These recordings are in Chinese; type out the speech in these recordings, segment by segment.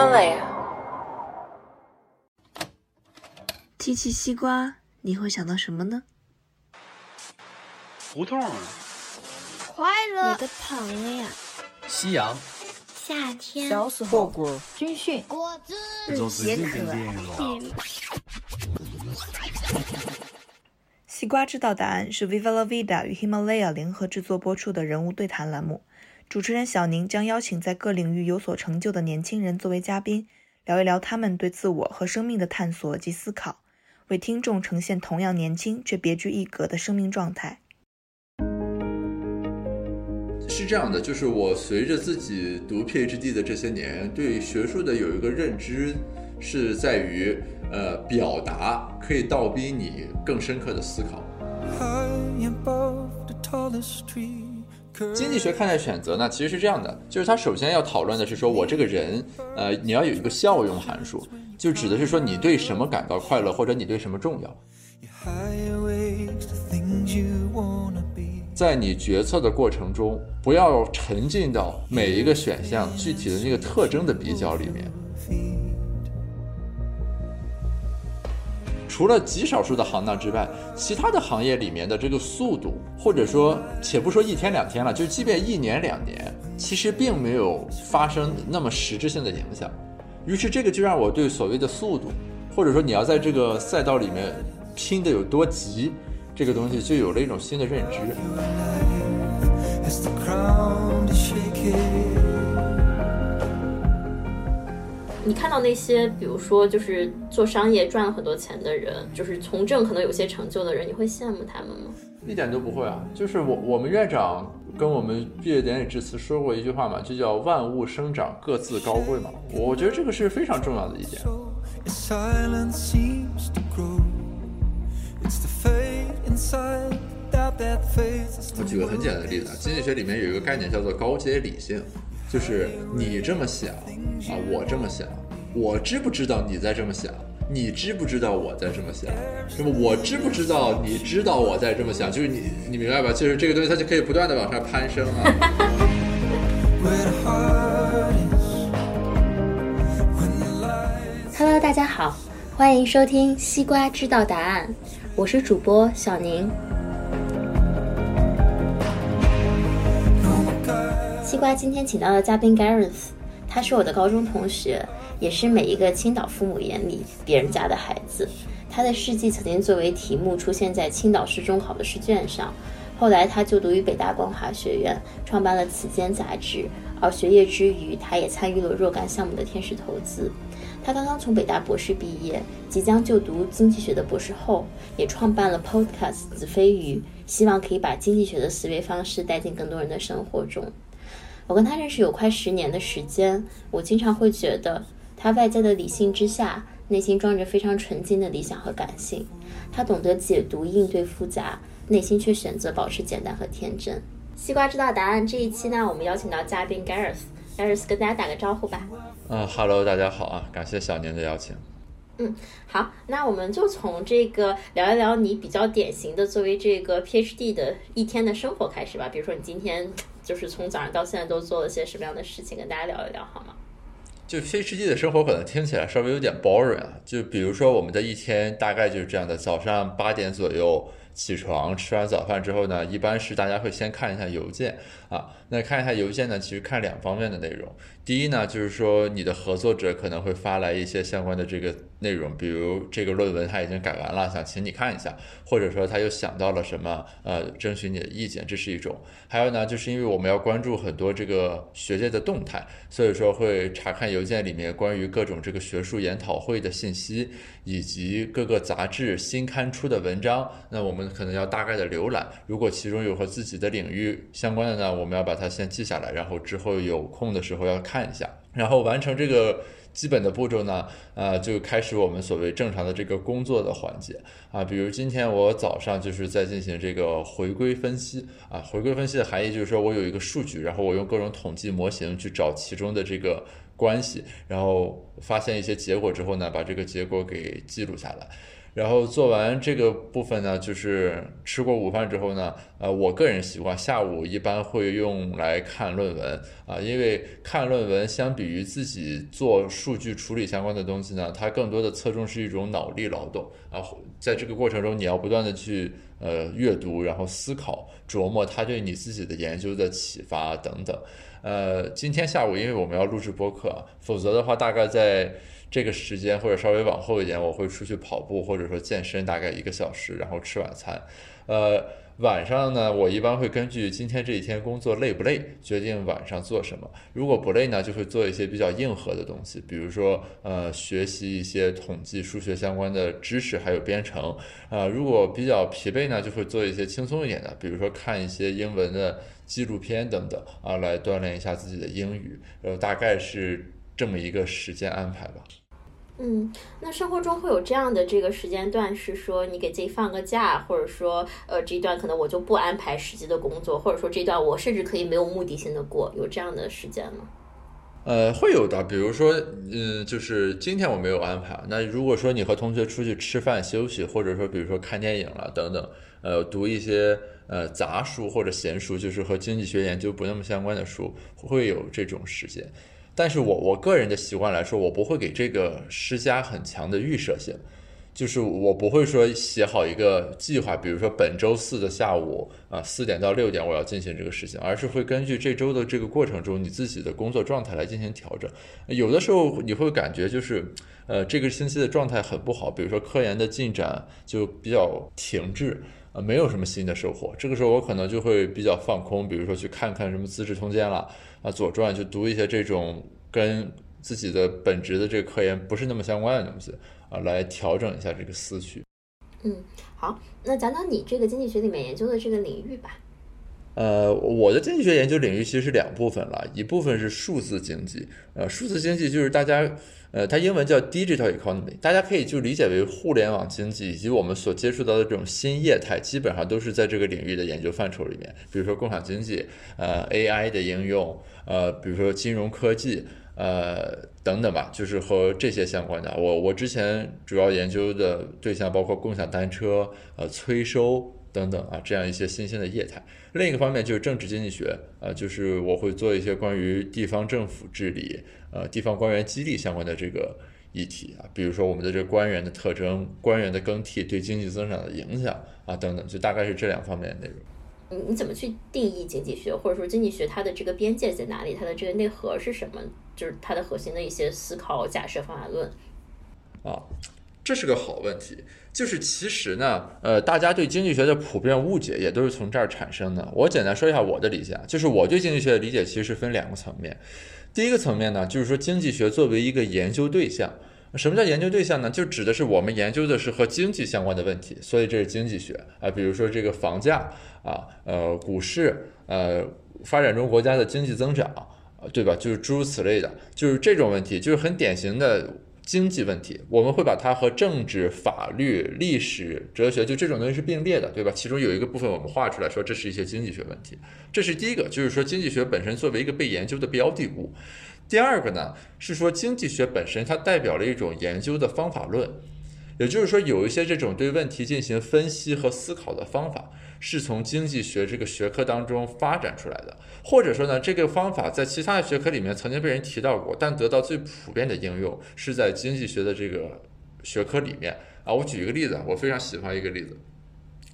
Himalaya。提起西瓜，你会想到什么呢？胡同。快乐。你的朋友。夕阳。夏天。小时候。火锅。军训。果子。解渴。西瓜知道答案是 Viva La Vida 与 Himalaya 联合制作播出的人物对谈栏目。主持人小宁将邀请在各领域有所成就的年轻人作为嘉宾，聊一聊他们对自我和生命的探索及思考，为听众呈现同样年轻却别具一格的生命状态。是这样的，就是我随着自己读 PhD 的这些年，对学术的有一个认知，是在于，呃，表达可以倒逼你更深刻的思考。经济学看待选择呢，其实是这样的，就是它首先要讨论的是说，我这个人，呃，你要有一个效用函数，就指的是说你对什么感到快乐，或者你对什么重要。在你决策的过程中，不要沉浸到每一个选项具体的那个特征的比较里面。除了极少数的行当之外，其他的行业里面的这个速度，或者说，且不说一天两天了，就即便一年两年，其实并没有发生那么实质性的影响。于是，这个就让我对所谓的速度，或者说你要在这个赛道里面拼的有多急，这个东西就有了一种新的认知。你看到那些，比如说就是做商业赚了很多钱的人，就是从政可能有些成就的人，你会羡慕他们吗？一点都不会啊！就是我我们院长跟我们毕业典礼致辞说过一句话嘛，就叫万物生长各自高贵嘛。我觉得这个是非常重要的一点。我举个很简单的例子啊，经济学里面有一个概念叫做高阶理性。就是你这么想啊，我这么想，我知不知道你在这么想？你知不知道我在这么想？那么我知不知道你知道我在这么想？就是你，你明白吧？就是这个东西，它就可以不断的往上攀升啊。Hello，大家好，欢迎收听《西瓜知道答案》，我是主播小宁。西瓜今天请到的嘉宾 Gareth，他是我的高中同学，也是每一个青岛父母眼里别人家的孩子。他的事迹曾经作为题目出现在青岛市中考的试卷上。后来他就读于北大光华学院，创办了《此间》杂志。而学业之余，他也参与了若干项目的天使投资。他刚刚从北大博士毕业，即将就读经济学的博士后，也创办了 Podcast 子非鱼，希望可以把经济学的思维方式带进更多人的生活中。我跟他认识有快十年的时间，我经常会觉得他外在的理性之下，内心装着非常纯净的理想和感性。他懂得解读应对复杂，内心却选择保持简单和天真。西瓜知道答案这一期呢，我们邀请到嘉宾 Gareth，Gareth 跟大家打个招呼吧。嗯哈喽，大家好啊，感谢小年的邀请。嗯，好，那我们就从这个聊一聊你比较典型的作为这个 PhD 的一天的生活开始吧。比如说你今天。就是从早上到现在都做了些什么样的事情，跟大家聊一聊好吗？就非实际的生活可能听起来稍微有点 boring 啊。就比如说我们的一天大概就是这样的：早上八点左右起床，吃完早饭之后呢，一般是大家会先看一下邮件啊。那看一下邮件呢，其实看两方面的内容。第一呢，就是说你的合作者可能会发来一些相关的这个内容，比如这个论文他已经改完了，想请你看一下，或者说他又想到了什么，呃，征询你的意见，这是一种。还有呢，就是因为我们要关注很多这个学界的动态，所以说会查看邮件里面关于各种这个学术研讨会的信息，以及各个杂志新刊出的文章。那我们我们可能要大概的浏览，如果其中有和自己的领域相关的呢，我们要把它先记下来，然后之后有空的时候要看。看一下，然后完成这个基本的步骤呢，呃，就开始我们所谓正常的这个工作的环节啊。比如今天我早上就是在进行这个回归分析啊。回归分析的含义就是说我有一个数据，然后我用各种统计模型去找其中的这个关系，然后发现一些结果之后呢，把这个结果给记录下来。然后做完这个部分呢，就是吃过午饭之后呢，呃，我个人习惯下午一般会用来看论文啊，因为看论文相比于自己做数据处理相关的东西呢，它更多的侧重是一种脑力劳动啊，在这个过程中你要不断的去呃阅读，然后思考琢磨它对你自己的研究的启发等等。呃，今天下午因为我们要录制播客，否则的话大概在。这个时间或者稍微往后一点，我会出去跑步或者说健身，大概一个小时，然后吃晚餐。呃，晚上呢，我一般会根据今天这一天工作累不累，决定晚上做什么。如果不累呢，就会做一些比较硬核的东西，比如说呃，学习一些统计、数学相关的知识，还有编程。啊，如果比较疲惫呢，就会做一些轻松一点的，比如说看一些英文的纪录片等等啊，来锻炼一下自己的英语。呃，大概是这么一个时间安排吧。嗯，那生活中会有这样的这个时间段，是说你给自己放个假，或者说，呃，这一段可能我就不安排实际的工作，或者说这段我甚至可以没有目的性的过，有这样的时间吗？呃，会有的，比如说，嗯，就是今天我没有安排。那如果说你和同学出去吃饭休息，或者说比如说看电影了等等，呃，读一些呃杂书或者闲书，就是和经济学研究不那么相关的书，会有这种时间。但是我我个人的习惯来说，我不会给这个施加很强的预设性，就是我不会说写好一个计划，比如说本周四的下午啊四点到六点我要进行这个事情，而是会根据这周的这个过程中你自己的工作状态来进行调整。有的时候你会感觉就是呃这个星期的状态很不好，比如说科研的进展就比较停滞啊，没有什么新的收获，这个时候我可能就会比较放空，比如说去看看什么《资治通鉴》了。啊，《左传》去读一些这种跟自己的本职的这个科研不是那么相关的东西啊，来调整一下这个思绪。嗯，好，那讲讲你这个经济学里面研究的这个领域吧。呃，我的经济学研究领域其实是两部分了，一部分是数字经济，呃，数字经济就是大家。呃，它英文叫 digital economy，大家可以就理解为互联网经济，以及我们所接触到的这种新业态，基本上都是在这个领域的研究范畴里面。比如说共享经济，呃，AI 的应用，呃，比如说金融科技，呃，等等吧，就是和这些相关的。我我之前主要研究的对象包括共享单车，呃，催收。等等啊，这样一些新兴的业态。另一个方面就是政治经济学，呃，就是我会做一些关于地方政府治理、呃，地方官员激励相关的这个议题啊，比如说我们的这个官员的特征、官员的更替对经济增长的影响啊，等等，就大概是这两方面的内容。你你怎么去定义经济学，或者说经济学它的这个边界在哪里？它的这个内核是什么？就是它的核心的一些思考、假设、方法论。啊，这是个好问题。就是其实呢，呃，大家对经济学的普遍误解也都是从这儿产生的。我简单说一下我的理解，就是我对经济学的理解其实是分两个层面。第一个层面呢，就是说经济学作为一个研究对象，什么叫研究对象呢？就指的是我们研究的是和经济相关的问题，所以这是经济学啊。比如说这个房价啊，呃，股市，呃，发展中国家的经济增长，对吧？就是诸如此类的，就是这种问题，就是很典型的。经济问题，我们会把它和政治、法律、历史、哲学就这种东西是并列的，对吧？其中有一个部分我们画出来说，这是一些经济学问题。这是第一个，就是说经济学本身作为一个被研究的标的物。第二个呢，是说经济学本身它代表了一种研究的方法论，也就是说有一些这种对问题进行分析和思考的方法。是从经济学这个学科当中发展出来的，或者说呢，这个方法在其他的学科里面曾经被人提到过，但得到最普遍的应用是在经济学的这个学科里面啊。我举一个例子，我非常喜欢一个例子，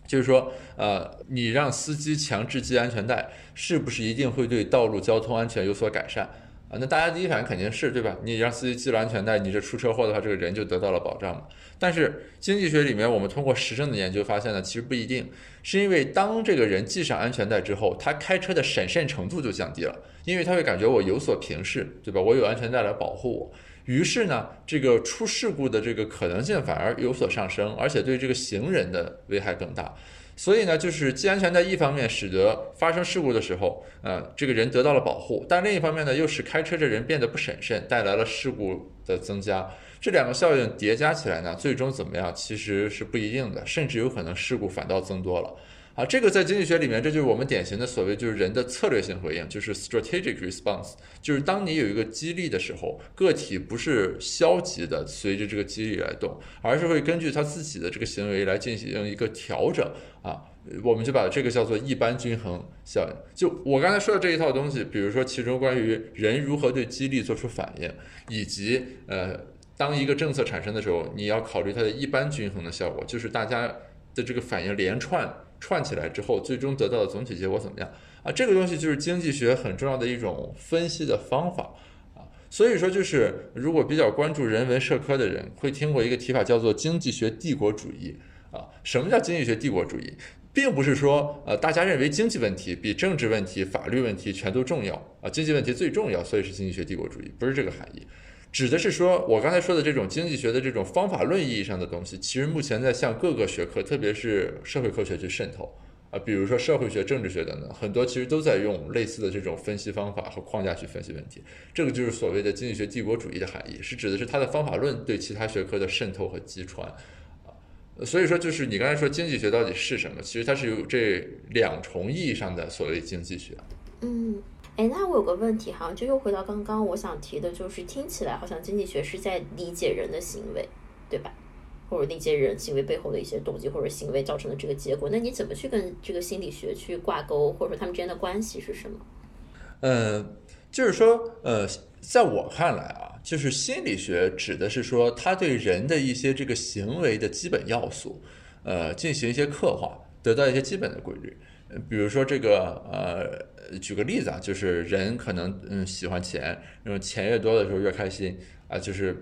就是说，呃，你让司机强制系安全带，是不是一定会对道路交通安全有所改善？啊，那大家第一反应肯定是对吧？你让司机系了安全带，你这出车祸的话，这个人就得到了保障嘛。但是经济学里面，我们通过实证的研究发现呢，其实不一定，是因为当这个人系上安全带之后，他开车的审慎程度就降低了，因为他会感觉我有所平视，对吧？我有安全带来保护我，于是呢，这个出事故的这个可能性反而有所上升，而且对这个行人的危害更大。所以呢，就是既安全带，一方面使得发生事故的时候，呃，这个人得到了保护；但另一方面呢，又使开车这人变得不审慎，带来了事故的增加。这两个效应叠加起来呢，最终怎么样，其实是不一定的，甚至有可能事故反倒增多了。啊，这个在经济学里面，这就是我们典型的所谓就是人的策略性回应，就是 strategic response，就是当你有一个激励的时候，个体不是消极的随着这个激励来动，而是会根据他自己的这个行为来进行一个调整啊。我们就把这个叫做一般均衡效应。就我刚才说的这一套东西，比如说其中关于人如何对激励做出反应，以及呃，当一个政策产生的时候，你要考虑它的一般均衡的效果，就是大家的这个反应连串。串起来之后，最终得到的总体结果怎么样啊？这个东西就是经济学很重要的一种分析的方法啊。所以说，就是如果比较关注人文社科的人，会听过一个提法叫做经济学帝国主义啊。什么叫经济学帝国主义？并不是说呃大家认为经济问题比政治问题、法律问题全都重要啊，经济问题最重要，所以是经济学帝国主义，不是这个含义。指的是说，我刚才说的这种经济学的这种方法论意义上的东西，其实目前在向各个学科，特别是社会科学去渗透啊，比如说社会学、政治学等等，很多其实都在用类似的这种分析方法和框架去分析问题。这个就是所谓的经济学帝国主义的含义，是指的是它的方法论对其他学科的渗透和击穿啊。所以说，就是你刚才说经济学到底是什么？其实它是有这两重意义上的所谓经济学。嗯。哎，那我有个问题，好像就又回到刚刚我想提的，就是听起来好像经济学是在理解人的行为，对吧？或者理解人行为背后的一些动机或者行为造成的这个结果。那你怎么去跟这个心理学去挂钩，或者说他们之间的关系是什么？嗯，就是说，呃，在我看来啊，就是心理学指的是说，他对人的一些这个行为的基本要素，呃，进行一些刻画，得到一些基本的规律。比如说这个，呃，举个例子啊，就是人可能嗯喜欢钱，然后钱越多的时候越开心啊，就是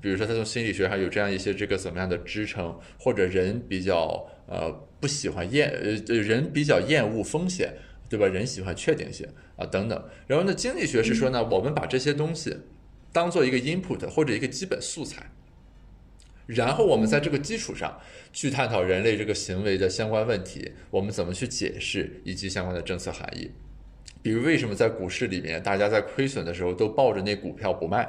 比如说他从心理学上有这样一些这个怎么样的支撑，或者人比较呃不喜欢厌呃人比较厌恶风险，对吧？人喜欢确定性啊等等。然后呢，经济学是说呢，我们把这些东西当做一个 input 或者一个基本素材。然后我们在这个基础上去探讨人类这个行为的相关问题，我们怎么去解释以及相关的政策含义。比如为什么在股市里面，大家在亏损的时候都抱着那股票不卖？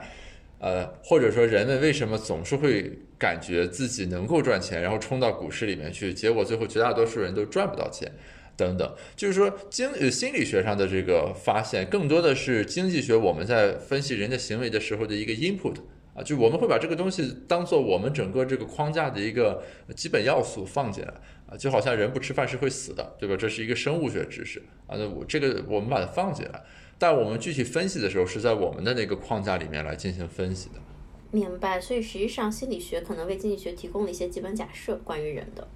呃，或者说人们为什么总是会感觉自己能够赚钱，然后冲到股市里面去，结果最后绝大多数人都赚不到钱，等等。就是说经呃心理学上的这个发现，更多的是经济学我们在分析人的行为的时候的一个 input。啊，就我们会把这个东西当做我们整个这个框架的一个基本要素放进来啊，就好像人不吃饭是会死的，对吧？这是一个生物学知识啊，那我这个我们把它放进来，但我们具体分析的时候是在我们的那个框架里面来进行分析的。明白，所以实际上心理学可能为经济学提供了一些基本假设，关于人的。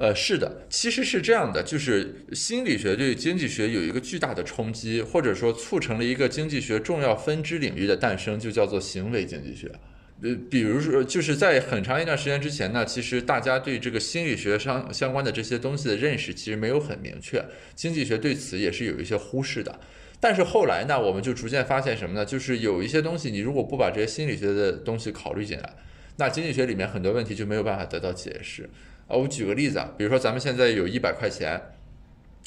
呃，是的，其实是这样的，就是心理学对经济学有一个巨大的冲击，或者说促成了一个经济学重要分支领域的诞生，就叫做行为经济学。呃，比如说，就是在很长一段时间之前呢，其实大家对这个心理学相相关的这些东西的认识其实没有很明确，经济学对此也是有一些忽视的。但是后来呢，我们就逐渐发现什么呢？就是有一些东西，你如果不把这些心理学的东西考虑进来，那经济学里面很多问题就没有办法得到解释。啊，我举个例子啊，比如说咱们现在有一百块钱，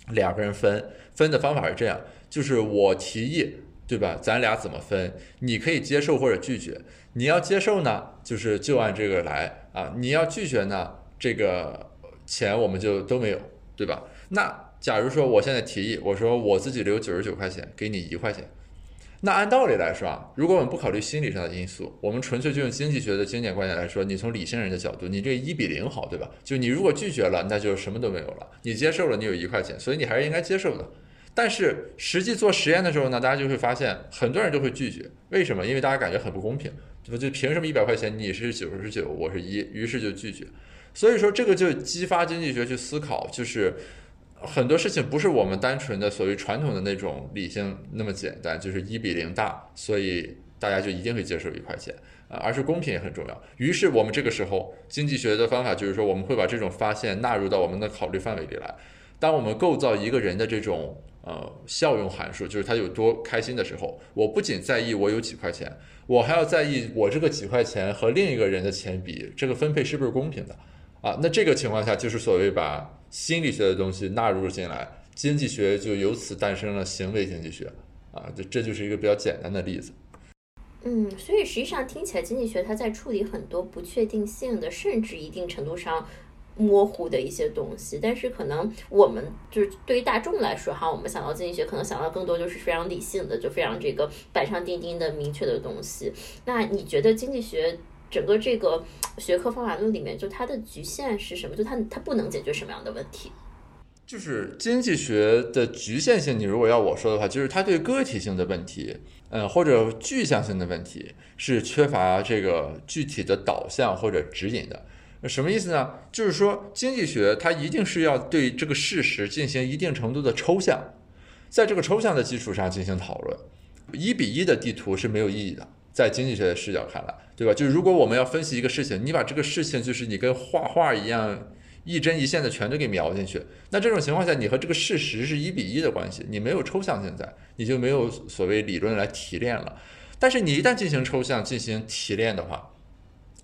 两个人分，分的方法是这样，就是我提议，对吧？咱俩怎么分？你可以接受或者拒绝。你要接受呢，就是就按这个来啊；你要拒绝呢，这个钱我们就都没有，对吧？那假如说我现在提议，我说我自己留九十九块钱，给你一块钱。那按道理来说啊，如果我们不考虑心理上的因素，我们纯粹就用经济学的经典观点来说，你从理性人的角度，你这一比零好，对吧？就你如果拒绝了，那就什么都没有了；你接受了，你有一块钱，所以你还是应该接受的。但是实际做实验的时候呢，大家就会发现，很多人都会拒绝。为什么？因为大家感觉很不公平，对吧？就凭什么一百块钱你是九十九，我是一，于是就拒绝。所以说这个就激发经济学去思考，就是。很多事情不是我们单纯的所谓传统的那种理性那么简单，就是一比零大，所以大家就一定会接受一块钱啊，而是公平也很重要。于是我们这个时候经济学的方法就是说，我们会把这种发现纳入到我们的考虑范围里来。当我们构造一个人的这种呃效用函数，就是他有多开心的时候，我不仅在意我有几块钱，我还要在意我这个几块钱和另一个人的钱比，这个分配是不是公平的啊？那这个情况下就是所谓把。心理学的东西纳入进来，经济学就由此诞生了行为经济学，啊，这这就是一个比较简单的例子。嗯，所以实际上听起来，经济学它在处理很多不确定性的，甚至一定程度上模糊的一些东西。但是可能我们就是对于大众来说哈，我们想到经济学，可能想到更多就是非常理性的，就非常这个板上钉钉的明确的东西。那你觉得经济学整个这个学科方法论里面，就它的局限是什么？就它它不能解决什么样的问题？就是经济学的局限性，你如果要我说的话，就是它对个体性的问题，呃，或者具象性的问题是缺乏这个具体的导向或者指引的。什么意思呢？就是说经济学它一定是要对这个事实进行一定程度的抽象，在这个抽象的基础上进行讨论。一比一的地图是没有意义的，在经济学的视角看来，对吧？就是如果我们要分析一个事情，你把这个事情就是你跟画画一样。一针一线的全都给描进去，那这种情况下，你和这个事实是一比一的关系，你没有抽象性在，你就没有所谓理论来提炼了。但是你一旦进行抽象、进行提炼的话，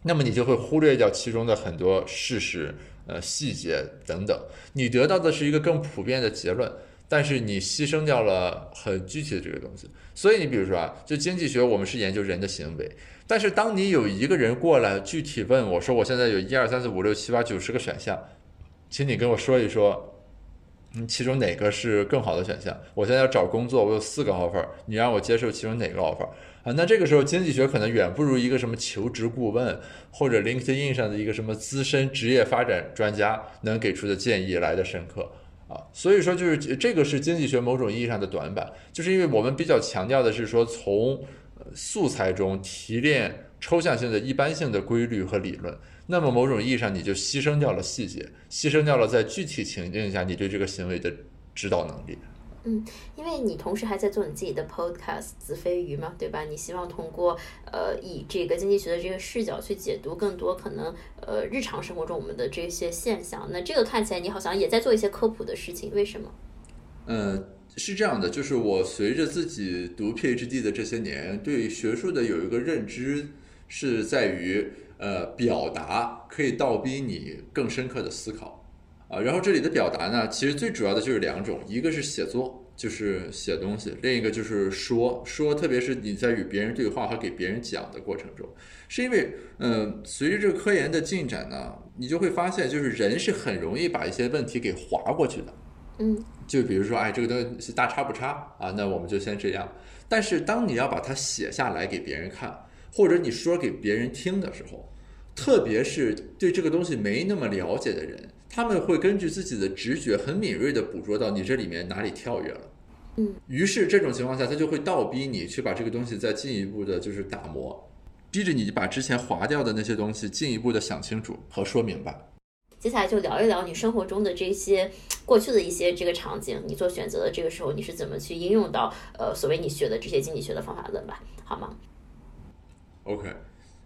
那么你就会忽略掉其中的很多事实、呃细节等等，你得到的是一个更普遍的结论，但是你牺牲掉了很具体的这个东西。所以你比如说啊，就经济学，我们是研究人的行为。但是当你有一个人过来具体问我说：“我现在有一二三四五六七八九十个选项，请你跟我说一说，嗯，其中哪个是更好的选项？我现在要找工作，我有四个 offer，你让我接受其中哪个 offer 啊？那这个时候经济学可能远不如一个什么求职顾问或者 LinkedIn 上的一个什么资深职业发展专家能给出的建议来的深刻啊。所以说，就是这个是经济学某种意义上的短板，就是因为我们比较强调的是说从。素材中提炼抽象性的一般性的规律和理论，那么某种意义上你就牺牲掉了细节，牺牲掉了在具体情境下你对这个行为的指导能力。嗯，因为你同时还在做你自己的 podcast《子非鱼》嘛，对吧？你希望通过呃以这个经济学的这个视角去解读更多可能呃日常生活中我们的这些现象。那这个看起来你好像也在做一些科普的事情，为什么？嗯。是这样的，就是我随着自己读 PhD 的这些年，对学术的有一个认知，是在于，呃，表达可以倒逼你更深刻的思考，啊，然后这里的表达呢，其实最主要的就是两种，一个是写作，就是写东西，另一个就是说说，特别是你在与别人对话和给别人讲的过程中，是因为，嗯，随着这个科研的进展呢，你就会发现，就是人是很容易把一些问题给划过去的。嗯，就比如说，哎，这个东西大差不差啊，那我们就先这样。但是当你要把它写下来给别人看，或者你说给别人听的时候，特别是对这个东西没那么了解的人，他们会根据自己的直觉很敏锐地捕捉到你这里面哪里跳跃了。嗯，于是这种情况下，他就会倒逼你去把这个东西再进一步的，就是打磨，逼着你把之前划掉的那些东西进一步的想清楚和说明白。接下来就聊一聊你生活中的这些过去的一些这个场景，你做选择的这个时候，你是怎么去应用到呃所谓你学的这些经济学的方法论吧，好吗？OK，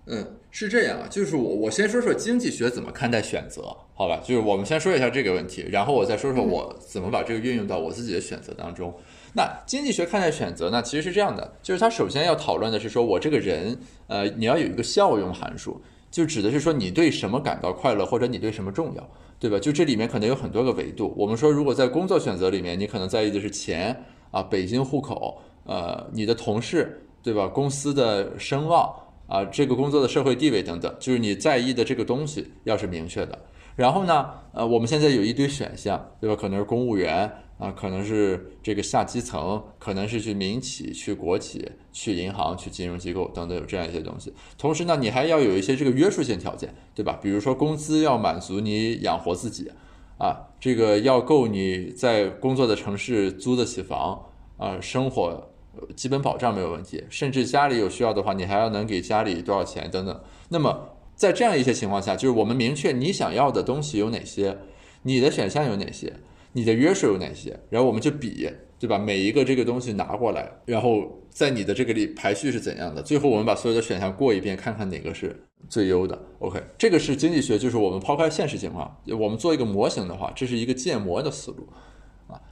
嗯，是这样啊，就是我我先说说经济学怎么看待选择，好吧？就是我们先说一下这个问题，然后我再说说我怎么把这个运用到我自己的选择当中。那经济学看待选择呢，其实是这样的，就是它首先要讨论的是说我这个人，呃，你要有一个效用函数。就指的是说你对什么感到快乐，或者你对什么重要，对吧？就这里面可能有很多个维度。我们说，如果在工作选择里面，你可能在意的是钱啊、北京户口、呃、你的同事，对吧？公司的声望啊、这个工作的社会地位等等，就是你在意的这个东西要是明确的。然后呢，呃，我们现在有一堆选项，对吧？可能是公务员。啊，可能是这个下基层，可能是去民企、去国企、去银行、去金融机构等等，有这样一些东西。同时呢，你还要有一些这个约束性条件，对吧？比如说工资要满足你养活自己，啊，这个要够你在工作的城市租得起房，啊，生活基本保障没有问题。甚至家里有需要的话，你还要能给家里多少钱等等。那么在这样一些情况下，就是我们明确你想要的东西有哪些，你的选项有哪些。你的约束有哪些？然后我们就比，对吧？每一个这个东西拿过来，然后在你的这个里排序是怎样的？最后我们把所有的选项过一遍，看看哪个是最优的。OK，这个是经济学，就是我们抛开现实情况，我们做一个模型的话，这是一个建模的思路。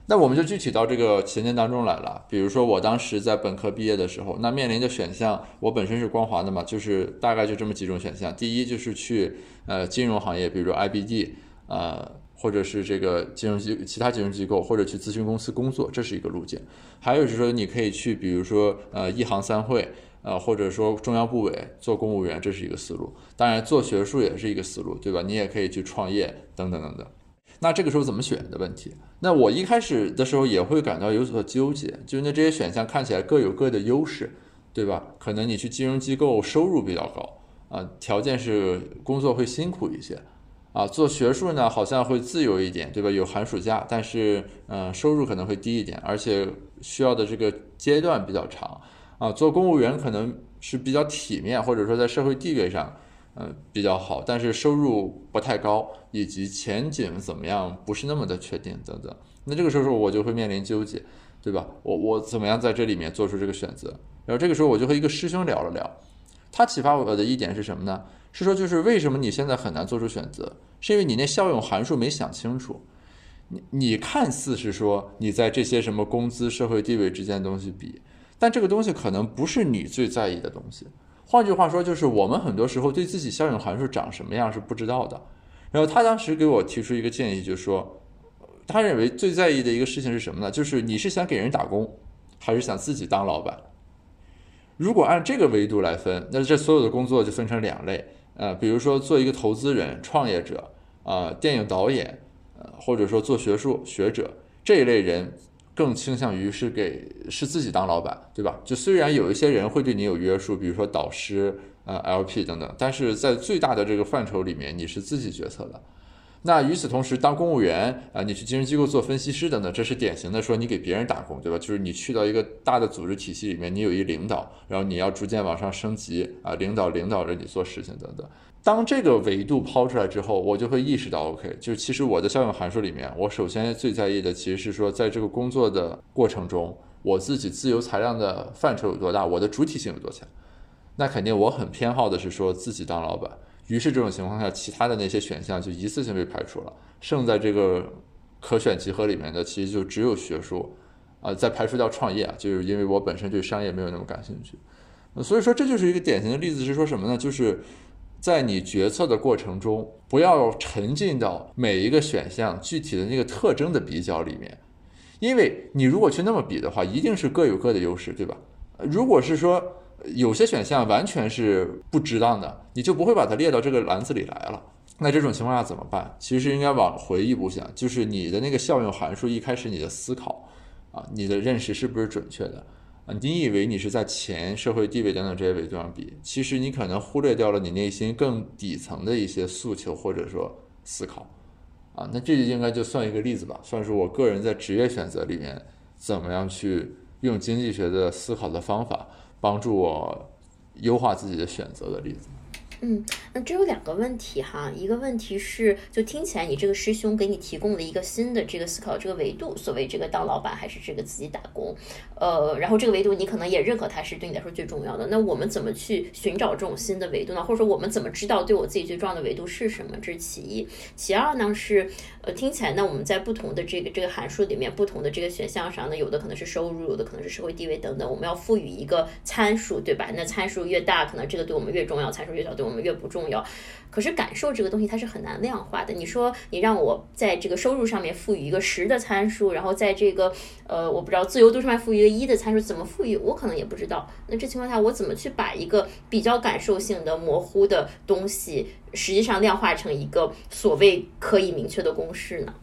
那我们就具体到这个情境当中来了。比如说我当时在本科毕业的时候，那面临的选项，我本身是光华的嘛，就是大概就这么几种选项。第一就是去呃金融行业，比如 IBD，呃。或者是这个金融机其他金融机构，或者去咨询公司工作，这是一个路径。还有就是说，你可以去，比如说呃一行三会，呃或者说中央部委做公务员，这是一个思路。当然做学术也是一个思路，对吧？你也可以去创业等等等等。那这个时候怎么选的问题？那我一开始的时候也会感到有所纠结，就是那这些选项看起来各有各的优势，对吧？可能你去金融机构收入比较高啊，条件是工作会辛苦一些啊，做学术呢好像会自由一点，对吧？有寒暑假，但是嗯收入可能会低一点，而且需要的这个阶段比较长啊。做公务员可能是比较体面，或者说在社会地位上。嗯，比较好，但是收入不太高，以及前景怎么样不是那么的确定等等。那这个时候我就会面临纠结，对吧？我我怎么样在这里面做出这个选择？然后这个时候我就和一个师兄聊了聊，他启发我的一点是什么呢？是说就是为什么你现在很难做出选择，是因为你那效用函数没想清楚。你你看似是说你在这些什么工资、社会地位之间的东西比，但这个东西可能不是你最在意的东西。换句话说，就是我们很多时候对自己效用函数长什么样是不知道的。然后他当时给我提出一个建议，就是说，他认为最在意的一个事情是什么呢？就是你是想给人打工，还是想自己当老板？如果按这个维度来分，那这所有的工作就分成两类，呃，比如说做一个投资人、创业者，啊，电影导演，呃，或者说做学术学者这一类人。更倾向于是给是自己当老板，对吧？就虽然有一些人会对你有约束，比如说导师、呃 LP 等等，但是在最大的这个范畴里面，你是自己决策的。那与此同时，当公务员啊，你去金融机构做分析师等等，这是典型的说你给别人打工，对吧？就是你去到一个大的组织体系里面，你有一领导，然后你要逐渐往上升级啊，领导领导着你做事情等等。当这个维度抛出来之后，我就会意识到，OK，就是其实我的效用函数里面，我首先最在意的其实是说，在这个工作的过程中，我自己自由裁量的范畴有多大，我的主体性有多强。那肯定我很偏好的是说自己当老板。于是这种情况下，其他的那些选项就一次性被排除了，剩在这个可选集合里面的其实就只有学术，啊，再排除掉创业啊，就是因为我本身对商业没有那么感兴趣。所以说这就是一个典型的例子，是说什么呢？就是。在你决策的过程中，不要沉浸到每一个选项具体的那个特征的比较里面，因为你如果去那么比的话，一定是各有各的优势，对吧？如果是说有些选项完全是不值当的，你就不会把它列到这个篮子里来了。那这种情况下怎么办？其实应该往回一步想，就是你的那个效用函数，一开始你的思考啊，你的认识是不是准确的？你以为你是在钱、社会地位等等这些维度上比，其实你可能忽略掉了你内心更底层的一些诉求或者说思考，啊，那这就应该就算一个例子吧，算是我个人在职业选择里面怎么样去用经济学的思考的方法帮助我优化自己的选择的例子。嗯，那这有两个问题哈，一个问题是，就听起来你这个师兄给你提供了一个新的这个思考这个维度，所谓这个当老板还是这个自己打工，呃，然后这个维度你可能也认可它是对你来说最重要的。那我们怎么去寻找这种新的维度呢？或者说我们怎么知道对我自己最重要的维度是什么？这是其一。其二呢是，呃，听起来呢我们在不同的这个这个函数里面，不同的这个选项上呢，有的可能是收入，有的可能是社会地位等等，我们要赋予一个参数，对吧？那参数越大，可能这个对我们越重要；参数越小，对我们们越不重要，可是感受这个东西它是很难量化的。你说你让我在这个收入上面赋予一个十的参数，然后在这个呃我不知道自由度上面赋予一个一的参数，怎么赋予我可能也不知道。那这情况下我怎么去把一个比较感受性的模糊的东西，实际上量化成一个所谓可以明确的公式呢？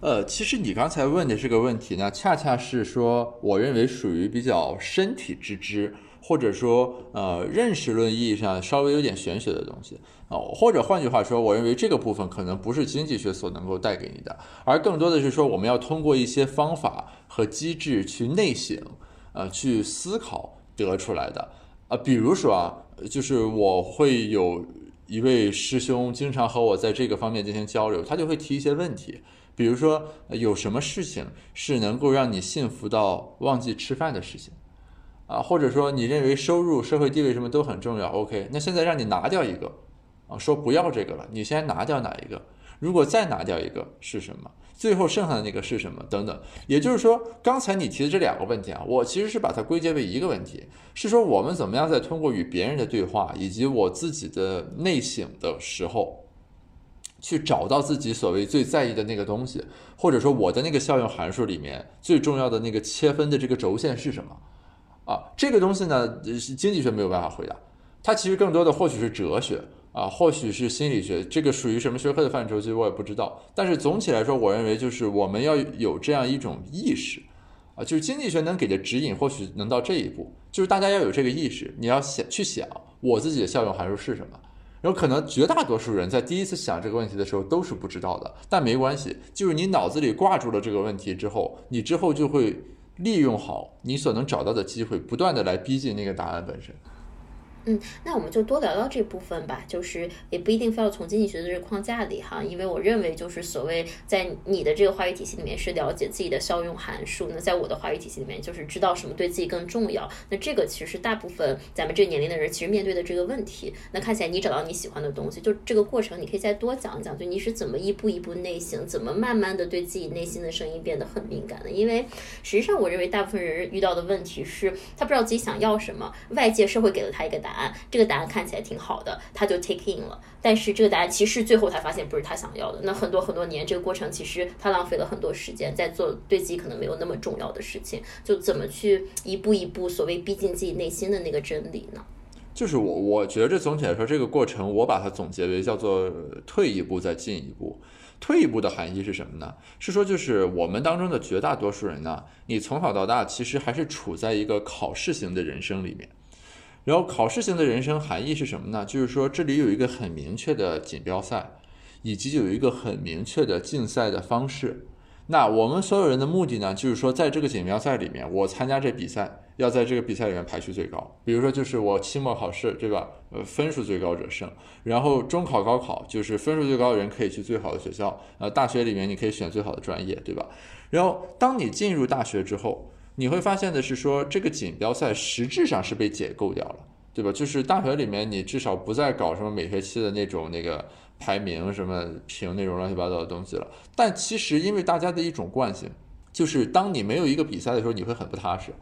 呃，其实你刚才问的这个问题呢，恰恰是说我认为属于比较身体之知。或者说，呃，认识论意义上稍微有点玄学的东西啊，或者换句话说，我认为这个部分可能不是经济学所能够带给你的，而更多的是说，我们要通过一些方法和机制去内省，呃，去思考得出来的啊。比如说啊，就是我会有一位师兄经常和我在这个方面进行交流，他就会提一些问题，比如说有什么事情是能够让你幸福到忘记吃饭的事情。啊，或者说你认为收入、社会地位什么都很重要，OK？那现在让你拿掉一个，啊，说不要这个了，你先拿掉哪一个？如果再拿掉一个是什么？最后剩下的那个是什么？等等。也就是说，刚才你提的这两个问题啊，我其实是把它归结为一个问题，是说我们怎么样在通过与别人的对话以及我自己的内省的时候，去找到自己所谓最在意的那个东西，或者说我的那个效用函数里面最重要的那个切分的这个轴线是什么？啊，这个东西呢，是经济学没有办法回答，它其实更多的或许是哲学啊，或许是心理学，这个属于什么学科的范畴，其实我也不知道。但是总体来说，我认为就是我们要有这样一种意识啊，就是经济学能给的指引，或许能到这一步，就是大家要有这个意识，你要想去想我自己的效用函数是什么。然后可能绝大多数人在第一次想这个问题的时候都是不知道的，但没关系，就是你脑子里挂住了这个问题之后，你之后就会利用好你所能找到的机会，不断的来逼近那个答案本身。嗯，那我们就多聊聊这部分吧，就是也不一定非要从经济学的这个框架里哈，因为我认为就是所谓在你的这个话语体系里面是了解自己的效用函数，那在我的话语体系里面就是知道什么对自己更重要。那这个其实是大部分咱们这个年龄的人其实面对的这个问题。那看起来你找到你喜欢的东西，就这个过程你可以再多讲一讲，就你是怎么一步一步内省，怎么慢慢的对自己内心的声音变得很敏感的。因为实际上我认为大部分人遇到的问题是他不知道自己想要什么，外界社会给了他一个答案。案这个答案看起来挺好的，他就 take in 了。但是这个答案其实最后他发现不是他想要的。那很多很多年这个过程，其实他浪费了很多时间在做对自己可能没有那么重要的事情。就怎么去一步一步所谓逼近自己内心的那个真理呢？就是我我觉着总体来说，这个过程我把它总结为叫做退一步再进一步。退一步的含义是什么呢？是说就是我们当中的绝大多数人呢，你从小到大其实还是处在一个考试型的人生里面。然后考试型的人生含义是什么呢？就是说这里有一个很明确的锦标赛，以及有一个很明确的竞赛的方式。那我们所有人的目的呢，就是说在这个锦标赛里面，我参加这比赛，要在这个比赛里面排序最高。比如说就是我期末考试，对吧？呃，分数最高者胜。然后中考、高考就是分数最高的人可以去最好的学校。呃，大学里面你可以选最好的专业，对吧？然后当你进入大学之后。你会发现的是说，这个锦标赛实质上是被解构掉了，对吧？就是大学里面，你至少不再搞什么每学期的那种那个排名，什么评那种乱七八糟的东西了。但其实因为大家的一种惯性，就是当你没有一个比赛的时候，你会很不踏实。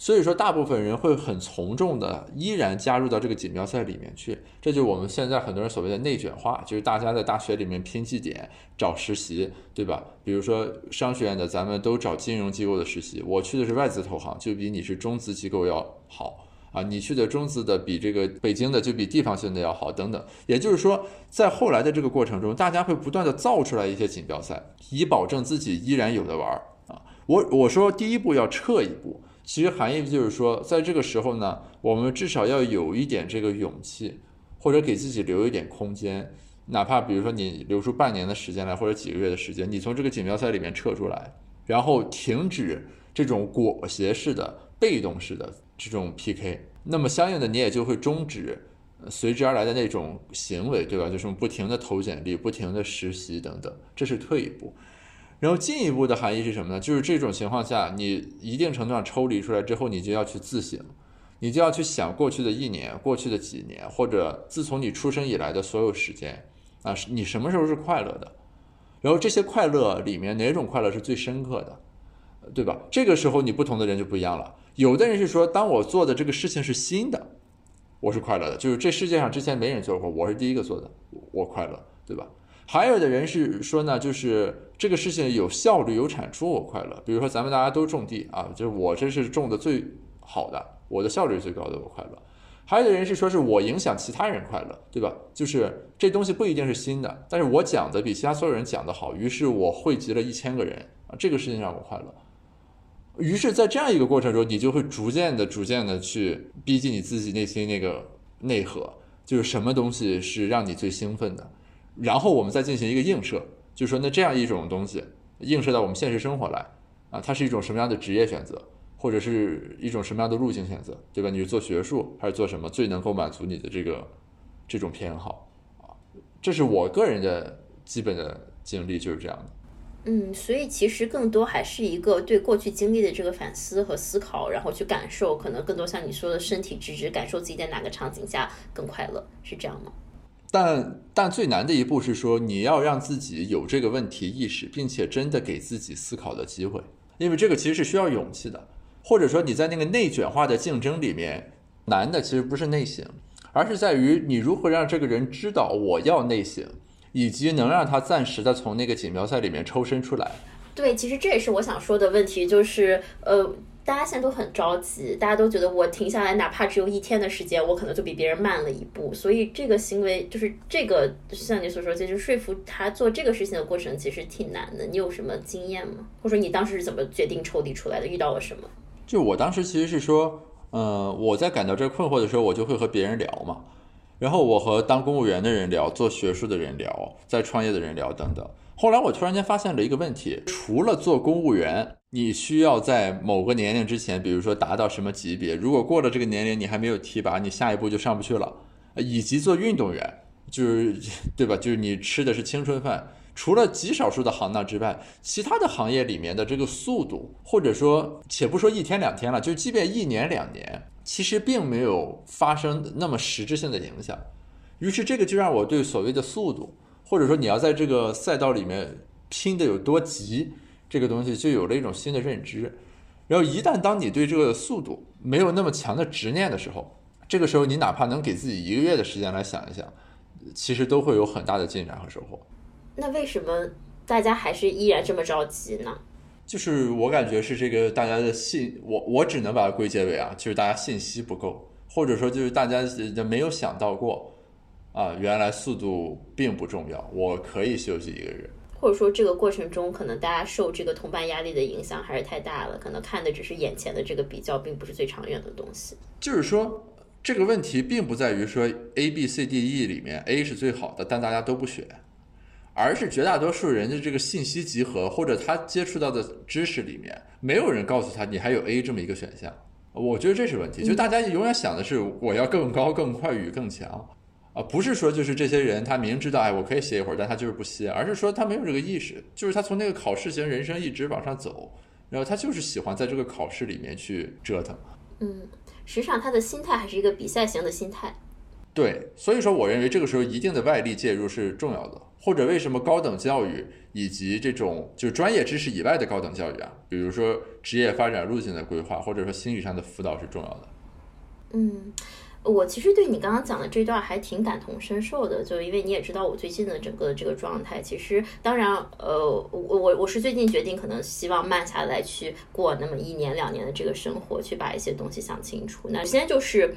所以说，大部分人会很从众的，依然加入到这个锦标赛里面去。这就是我们现在很多人所谓的内卷化，就是大家在大学里面拼绩点、找实习，对吧？比如说商学院的，咱们都找金融机构的实习，我去的是外资投行，就比你是中资机构要好啊。你去的中资的，比这个北京的就比地方性的要好，等等。也就是说，在后来的这个过程中，大家会不断的造出来一些锦标赛，以保证自己依然有的玩儿啊。我我说第一步要撤一步。其实含义就是说，在这个时候呢，我们至少要有一点这个勇气，或者给自己留一点空间，哪怕比如说你留出半年的时间来，或者几个月的时间，你从这个锦标赛里面撤出来，然后停止这种裹挟式的、被动式的这种 PK，那么相应的你也就会终止随之而来的那种行为，对吧？就是不停的投简历、不停的实习等等，这是退一步。然后进一步的含义是什么呢？就是这种情况下，你一定程度上抽离出来之后，你就要去自省，你就要去想过去的一年、过去的几年，或者自从你出生以来的所有时间啊，你什么时候是快乐的？然后这些快乐里面哪种快乐是最深刻的，对吧？这个时候你不同的人就不一样了。有的人是说，当我做的这个事情是新的，我是快乐的，就是这世界上之前没人做过，我是第一个做的，我快乐，对吧？还有的人是说呢，就是这个事情有效率、有产出，我快乐。比如说咱们大家都种地啊，就是我这是种的最好的，我的效率最高的，我快乐。还有的人是说是我影响其他人快乐，对吧？就是这东西不一定是新的，但是我讲的比其他所有人讲的好，于是我汇集了一千个人啊，这个事情让我快乐。于是，在这样一个过程中，你就会逐渐的、逐渐的去逼近你自己内心那个内核，就是什么东西是让你最兴奋的。然后我们再进行一个映射，就是说，那这样一种东西映射到我们现实生活来啊，它是一种什么样的职业选择，或者是一种什么样的路径选择，对吧？你是做学术还是做什么，最能够满足你的这个这种偏好啊？这是我个人的基本的经历就是这样的。嗯，所以其实更多还是一个对过去经历的这个反思和思考，然后去感受，可能更多像你说的身体直直感受自己在哪个场景下更快乐，是这样吗？但但最难的一步是说，你要让自己有这个问题意识，并且真的给自己思考的机会，因为这个其实是需要勇气的。或者说你在那个内卷化的竞争里面，难的其实不是内省，而是在于你如何让这个人知道我要内省，以及能让他暂时的从那个锦标赛里面抽身出来。对，其实这也是我想说的问题，就是呃。大家现在都很着急，大家都觉得我停下来，哪怕只有一天的时间，我可能就比别人慢了一步。所以这个行为就是这个，像你所说，其实说服他做这个事情的过程其实挺难的。你有什么经验吗？或者说你当时是怎么决定抽离出来的？遇到了什么？就我当时其实是说，呃，我在感到这困惑的时候，我就会和别人聊嘛。然后我和当公务员的人聊，做学术的人聊，在创业的人聊等等。后来我突然间发现了一个问题：除了做公务员，你需要在某个年龄之前，比如说达到什么级别，如果过了这个年龄你还没有提拔，你下一步就上不去了。以及做运动员，就是 对吧？就是你吃的是青春饭。除了极少数的行当之外，其他的行业里面的这个速度，或者说，且不说一天两天了，就即便一年两年，其实并没有发生那么实质性的影响。于是这个就让我对所谓的速度。或者说你要在这个赛道里面拼的有多急，这个东西就有了一种新的认知。然后一旦当你对这个速度没有那么强的执念的时候，这个时候你哪怕能给自己一个月的时间来想一想，其实都会有很大的进展和收获。那为什么大家还是依然这么着急呢？就是我感觉是这个大家的信，我我只能把它归结为啊，就是大家信息不够，或者说就是大家没有想到过。啊，原来速度并不重要，我可以休息一个月。或者说，这个过程中可能大家受这个同伴压力的影响还是太大了，可能看的只是眼前的这个比较，并不是最长远的东西。就是说，这个问题并不在于说 A、B、C、D、E 里面 A 是最好的，但大家都不选，而是绝大多数人的这个信息集合或者他接触到的知识里面，没有人告诉他你还有 A 这么一个选项。我觉得这是问题，就大家永远想的是我要更高、更快、与更强。啊，不是说就是这些人他明知道哎，我可以歇一会儿，但他就是不歇，而是说他没有这个意识，就是他从那个考试型人生一直往上走，然后他就是喜欢在这个考试里面去折腾。嗯，实际上他的心态还是一个比赛型的心态。对，所以说我认为这个时候一定的外力介入是重要的，或者为什么高等教育以及这种就是专业知识以外的高等教育啊，比如说职业发展路径的规划，或者说心理上的辅导是重要的。嗯。我其实对你刚刚讲的这段还挺感同身受的，就因为你也知道我最近的整个这个状态。其实，当然，呃，我我我是最近决定，可能希望慢下来去过那么一年两年的这个生活，去把一些东西想清楚。那首先就是。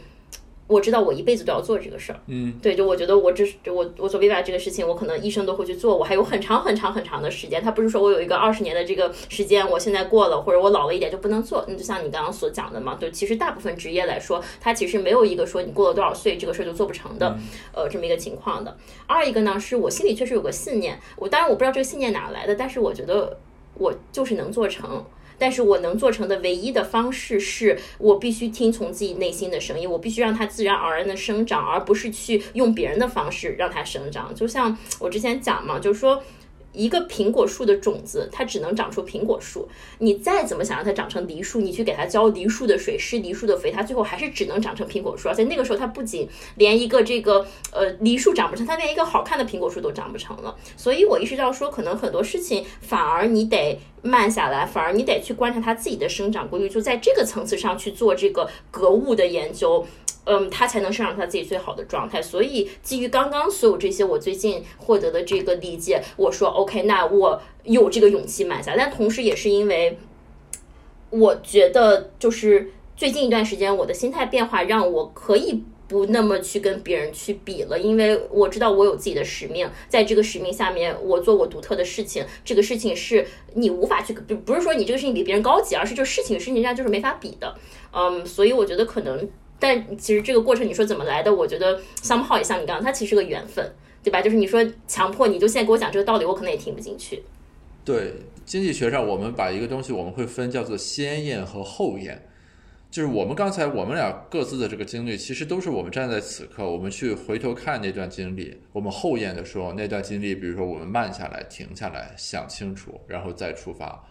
我知道我一辈子都要做这个事儿，嗯，对，就我觉得我这是我我做 Viva 这个事情，我可能一生都会去做，我还有很长很长很长的时间。他不是说我有一个二十年的这个时间，我现在过了，或者我老了一点就不能做。嗯就像你刚刚所讲的嘛，就其实大部分职业来说，它其实没有一个说你过了多少岁这个事儿就做不成的，呃，这么一个情况的。二一个呢，是我心里确实有个信念，我当然我不知道这个信念哪来的，但是我觉得我就是能做成。但是我能做成的唯一的方式是我必须听从自己内心的声音，我必须让它自然而然的生长，而不是去用别人的方式让它生长。就像我之前讲嘛，就是说。一个苹果树的种子，它只能长出苹果树。你再怎么想让它长成梨树，你去给它浇梨树的水、施梨树的肥，它最后还是只能长成苹果树。而且那个时候，它不仅连一个这个呃梨树长不成，它连一个好看的苹果树都长不成了。所以我意识到说，可能很多事情反而你得慢下来，反而你得去观察它自己的生长规律，就在这个层次上去做这个格物的研究。嗯，他才能生长他自己最好的状态。所以基于刚刚所有这些，我最近获得的这个理解，我说 OK，那我有这个勇气买下。但同时也是因为，我觉得就是最近一段时间我的心态变化，让我可以不那么去跟别人去比了。因为我知道我有自己的使命，在这个使命下面，我做我独特的事情。这个事情是你无法去，不不是说你这个事情比别人高级，而是就事情事情上就是没法比的。嗯，所以我觉得可能。但其实这个过程，你说怎么来的？我觉得 somehow 也像你刚刚，它其实是个缘分，对吧？就是你说强迫你就现在给我讲这个道理，我可能也听不进去。对，经济学上我们把一个东西我们会分叫做先验和后验，就是我们刚才我们俩各自的这个经历，其实都是我们站在此刻，我们去回头看那段经历，我们后验的时候，那段经历，比如说我们慢下来、停下来、想清楚，然后再出发。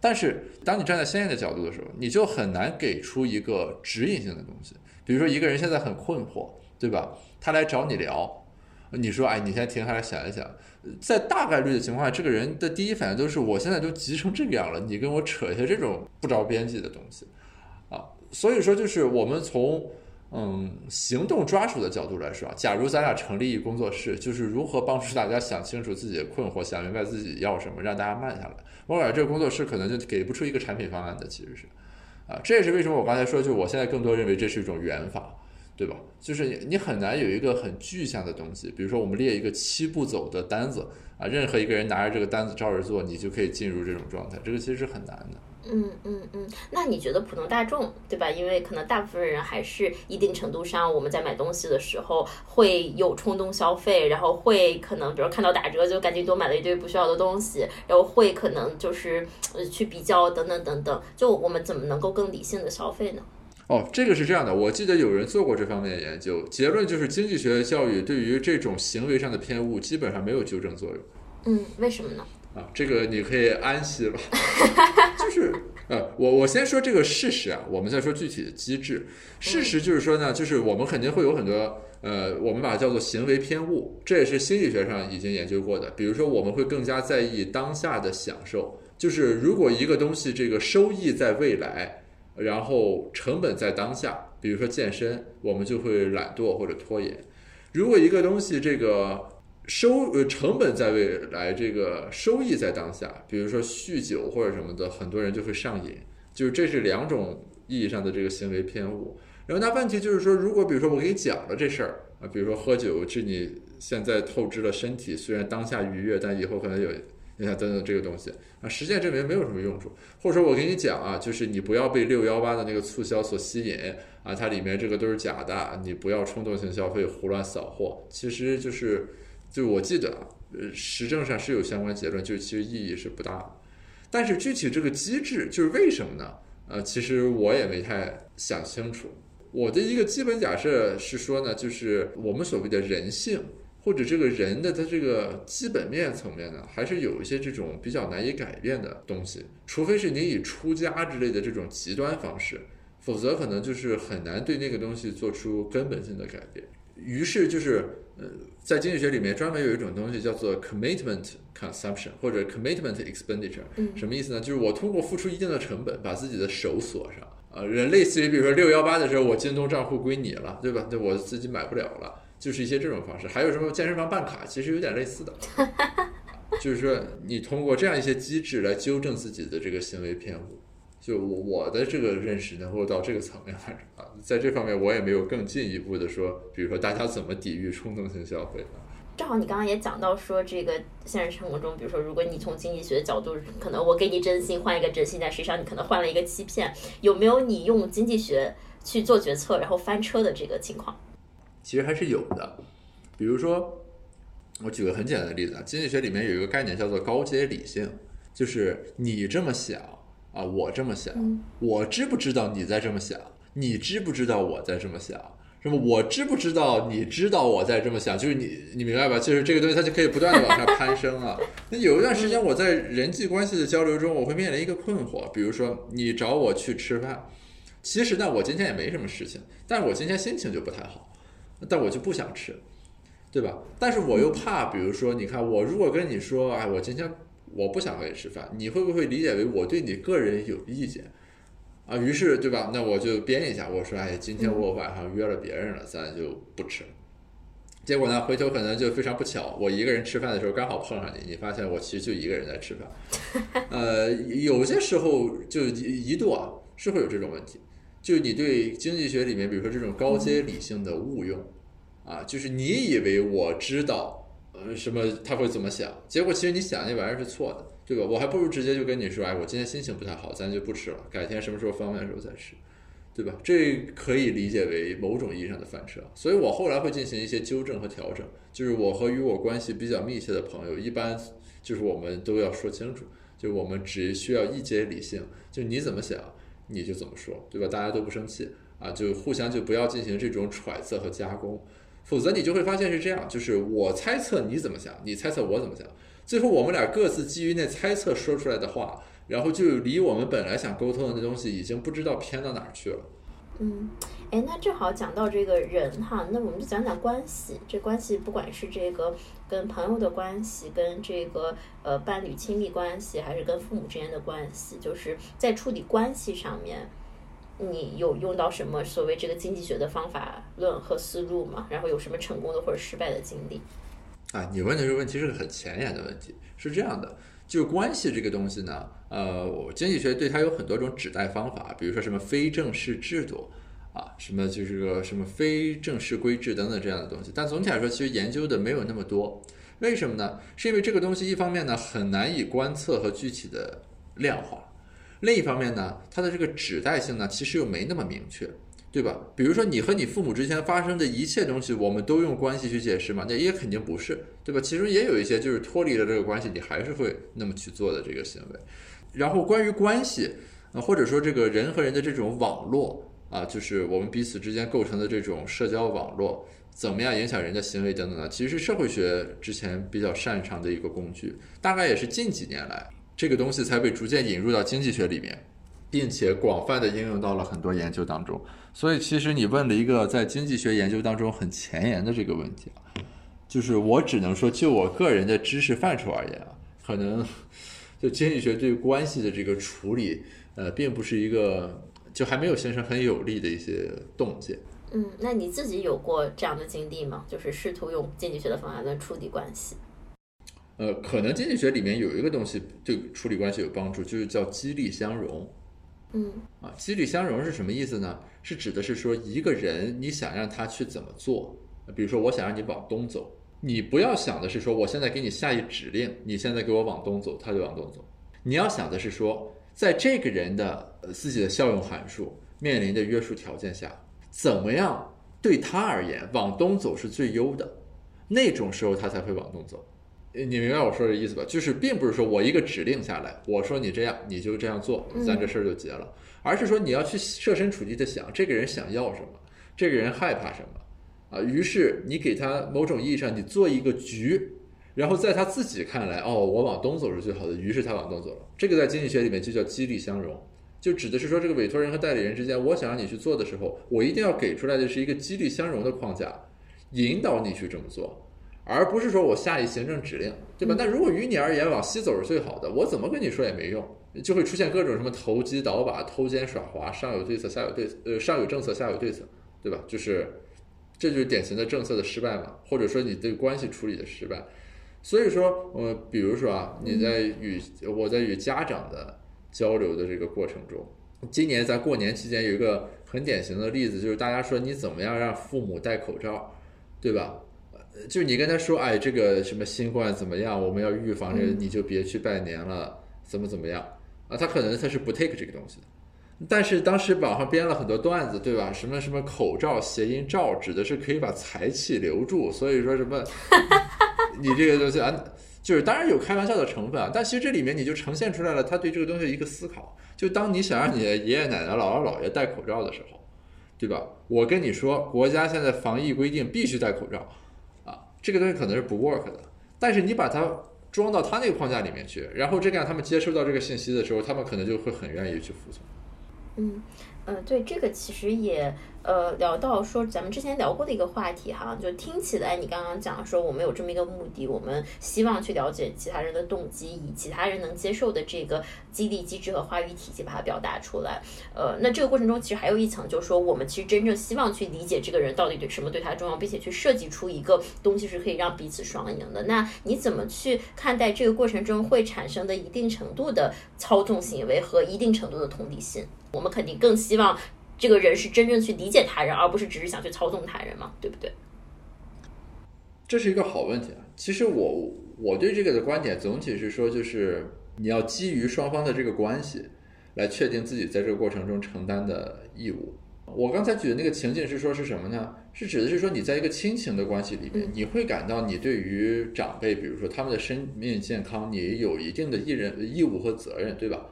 但是当你站在先验的角度的时候，你就很难给出一个指引性的东西。比如说一个人现在很困惑，对吧？他来找你聊，你说，哎，你先停下来想一想。在大概率的情况下，这个人的第一反应都是，我现在都急成这个样了，你跟我扯一些这种不着边际的东西，啊，所以说就是我们从，嗯行动抓手的角度来说，假如咱俩成立一工作室，就是如何帮助大家想清楚自己的困惑，想明白自己要什么，让大家慢下来。我感觉这个工作室可能就给不出一个产品方案的，其实是啊，这也是为什么我刚才说，就我现在更多认为这是一种圆法。对吧？就是你你很难有一个很具象的东西，比如说我们列一个七步走的单子啊，任何一个人拿着这个单子照着做，你就可以进入这种状态。这个其实是很难的。嗯嗯嗯，那你觉得普通大众对吧？因为可能大部分人还是一定程度上，我们在买东西的时候会有冲动消费，然后会可能比如看到打折就赶紧多买了一堆不需要的东西，然后会可能就是呃去比较等等等等。就我们怎么能够更理性的消费呢？哦，这个是这样的，我记得有人做过这方面的研究，结论就是经济学教育对于这种行为上的偏误基本上没有纠正作用。嗯，为什么呢？啊，这个你可以安息了。是呃，我我先说这个事实啊，我们再说具体的机制。事实就是说呢，就是我们肯定会有很多呃，我们把它叫做行为偏误，这也是心理学上已经研究过的。比如说，我们会更加在意当下的享受，就是如果一个东西这个收益在未来。然后成本在当下，比如说健身，我们就会懒惰或者拖延。如果一个东西这个收呃成本在未来，这个收益在当下，比如说酗酒或者什么的，很多人就会上瘾。就是这是两种意义上的这个行为偏误。然后那问题就是说，如果比如说我给你讲了这事儿啊，比如说喝酒是你现在透支了身体，虽然当下愉悦，但以后可能有。你看，等等这个东西啊，实践证明没有什么用处。或者说我给你讲啊，就是你不要被六幺八的那个促销所吸引啊，它里面这个都是假的，你不要冲动性消费、胡乱扫货。其实就是，就我记得啊，呃，实证上是有相关结论，就其实意义是不大的。但是具体这个机制就是为什么呢？呃，其实我也没太想清楚。我的一个基本假设是说呢，就是我们所谓的人性。或者这个人的他这个基本面层面呢，还是有一些这种比较难以改变的东西，除非是你以出家之类的这种极端方式，否则可能就是很难对那个东西做出根本性的改变。于是就是，呃，在经济学里面专门有一种东西叫做 commitment consumption 或者 commitment expenditure，什么意思呢？就是我通过付出一定的成本，把自己的手锁上，呃，类似于比如说六幺八的时候，我京东账户归你了，对吧？那我自己买不了了。就是一些这种方式，还有什么健身房办卡，其实有点类似的，就是说你通过这样一些机制来纠正自己的这个行为偏误。就我我的这个认识能够到这个层面来啊，在这方面我也没有更进一步的说，比如说大家怎么抵御冲动性消费呢。正好你刚刚也讲到说，这个现实生活中，比如说如果你从经济学的角度，可能我给你真心换一个真心，但实际上你可能换了一个欺骗，有没有你用经济学去做决策然后翻车的这个情况？其实还是有的，比如说，我举个很简单的例子啊，经济学里面有一个概念叫做高阶理性，就是你这么想啊，我这么想，我知不知道你在这么想？你知不知道我在这么想？什么？我知不知道你知道我在这么想？就是你，你明白吧？就是这个东西，它就可以不断的往上攀升啊。那有一段时间，我在人际关系的交流中，我会面临一个困惑，比如说你找我去吃饭，其实呢，我今天也没什么事情，但是我今天心情就不太好。但我就不想吃，对吧？但是我又怕，比如说，你看，我如果跟你说，哎，我今天我不想和你吃饭，你会不会理解为我对你个人有意见啊？于是，对吧？那我就编一下，我说，哎，今天我晚上约了别人了，咱就不吃。结果呢，回头可能就非常不巧，我一个人吃饭的时候刚好碰上你，你发现我其实就一个人在吃饭。呃，有些时候就一度啊，是会有这种问题。就你对经济学里面，比如说这种高阶理性的误用，啊，就是你以为我知道，呃，什么他会怎么想，结果其实你想那玩意儿是错的，对吧？我还不如直接就跟你说，哎，我今天心情不太好，咱就不吃了，改天什么时候方便的时候再吃，对吧？这可以理解为某种意义上的翻车。所以我后来会进行一些纠正和调整，就是我和与我关系比较密切的朋友，一般就是我们都要说清楚，就我们只需要一阶理性，就你怎么想。你就怎么说，对吧？大家都不生气啊，就互相就不要进行这种揣测和加工，否则你就会发现是这样，就是我猜测你怎么想，你猜测我怎么想，最后我们俩各自基于那猜测说出来的话，然后就离我们本来想沟通的那东西已经不知道偏到哪儿去了。嗯，哎，那正好讲到这个人哈，那我们就讲讲关系。这关系不管是这个跟朋友的关系，跟这个呃伴侣亲密关系，还是跟父母之间的关系，就是在处理关系上面，你有用到什么所谓这个经济学的方法论和思路吗？然后有什么成功的或者失败的经历？啊，你问的这个问题是个很前沿的问题，是这样的，就是关系这个东西呢，呃，经济学对它有很多种指代方法，比如说什么非正式制度啊，什么就是个什么非正式规制等等这样的东西，但总体来说，其实研究的没有那么多，为什么呢？是因为这个东西一方面呢很难以观测和具体的量化，另一方面呢，它的这个指代性呢其实又没那么明确。对吧？比如说你和你父母之间发生的一切东西，我们都用关系去解释嘛？那也肯定不是，对吧？其中也有一些就是脱离了这个关系，你还是会那么去做的这个行为。然后关于关系啊，或者说这个人和人的这种网络啊，就是我们彼此之间构成的这种社交网络，怎么样影响人的行为等等呢？其实是社会学之前比较擅长的一个工具，大概也是近几年来这个东西才被逐渐引入到经济学里面。并且广泛的应用到了很多研究当中，所以其实你问了一个在经济学研究当中很前沿的这个问题啊，就是我只能说就我个人的知识范畴而言啊，可能就经济学对关系的这个处理，呃，并不是一个就还没有形成很有力的一些洞见。嗯，那你自己有过这样的经历吗？就是试图用经济学的方法论处理关系？呃，可能经济学里面有一个东西对处理关系有帮助，就是叫激励相容。嗯啊，激励相容是什么意思呢？是指的是说一个人你想让他去怎么做，比如说我想让你往东走，你不要想的是说我现在给你下一指令，你现在给我往东走，他就往东走。你要想的是说，在这个人的自己的效用函数面临的约束条件下，怎么样对他而言往东走是最优的，那种时候他才会往东走。你明白我说的意思吧？就是并不是说我一个指令下来，我说你这样你就这样做，咱这事儿就结了，而是说你要去设身处地的想，这个人想要什么，这个人害怕什么，啊，于是你给他某种意义上你做一个局，然后在他自己看来，哦，我往东走是最好的，于是他往东走了。这个在经济学里面就叫激励相容，就指的是说这个委托人和代理人之间，我想让你去做的时候，我一定要给出来的是一个激励相容的框架，引导你去这么做。而不是说我下一行政指令，对吧？但如果于你而言往西走是最好的，我怎么跟你说也没用，就会出现各种什么投机倒把、偷奸耍滑，上有对策，下有对策，呃，上有政策，下有对策，对吧？就是，这就是典型的政策的失败嘛，或者说你对关系处理的失败。所以说，呃，比如说啊，你在与我在与家长的交流的这个过程中，今年在过年期间有一个很典型的例子，就是大家说你怎么样让父母戴口罩，对吧？就是你跟他说，哎，这个什么新冠怎么样？我们要预防这个，你就别去拜年了，怎么怎么样啊？他可能他是不 take 这个东西的。但是当时网上编了很多段子，对吧？什么什么口罩谐音罩，指的是可以把财气留住，所以说什么 你这个东西啊，就是当然有开玩笑的成分啊，但其实这里面你就呈现出来了他对这个东西一个思考。就当你想让你的爷爷奶奶、姥姥姥爷戴口罩的时候，对吧？我跟你说，国家现在防疫规定必须戴口罩。这个东西可能是不 work 的，但是你把它装到他那个框架里面去，然后这样他们接收到这个信息的时候，他们可能就会很愿意去服从。嗯，呃，对，这个其实也。呃，聊到说咱们之前聊过的一个话题哈，就听起来你刚刚讲说我们有这么一个目的，我们希望去了解其他人的动机，以其他人能接受的这个激励机制和话语体系把它表达出来。呃，那这个过程中其实还有一层，就是说我们其实真正希望去理解这个人到底对什么对他重要，并且去设计出一个东西是可以让彼此双赢的。那你怎么去看待这个过程中会产生的一定程度的操纵行为和一定程度的同理心？我们肯定更希望。这个人是真正去理解他人，而不是只是想去操纵他人嘛？对不对？这是一个好问题啊。其实我我对这个的观点总体是说，就是你要基于双方的这个关系来确定自己在这个过程中承担的义务。我刚才举的那个情境是说是什么呢？是指的是说你在一个亲情的关系里面，你会感到你对于长辈，比如说他们的生命健康，你有一定的义人义务和责任，对吧？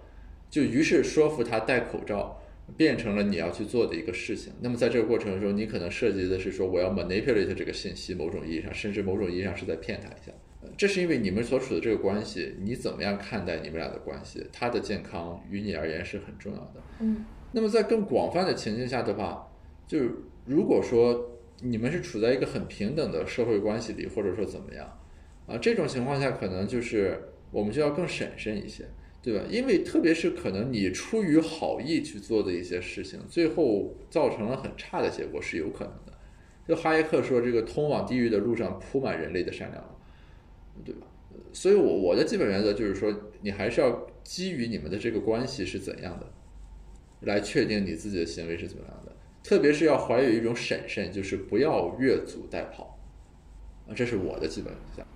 就于是说服他戴口罩。变成了你要去做的一个事情。那么在这个过程中，你可能涉及的是说，我要 manipulate 这个信息，某种意义上，甚至某种意义上是在骗他一下。这是因为你们所处的这个关系，你怎么样看待你们俩的关系？他的健康于你而言是很重要的。嗯。那么在更广泛的情境下的话，就是如果说你们是处在一个很平等的社会关系里，或者说怎么样啊，这种情况下可能就是我们就要更审慎一些。对吧？因为特别是可能你出于好意去做的一些事情，最后造成了很差的结果是有可能的。就哈耶克说，这个通往地狱的路上铺满人类的善良，对吧？所以我我的基本原则就是说，你还是要基于你们的这个关系是怎样的，来确定你自己的行为是怎么样的。特别是要怀有一种审慎，就是不要越俎代庖，啊，这是我的基本原则。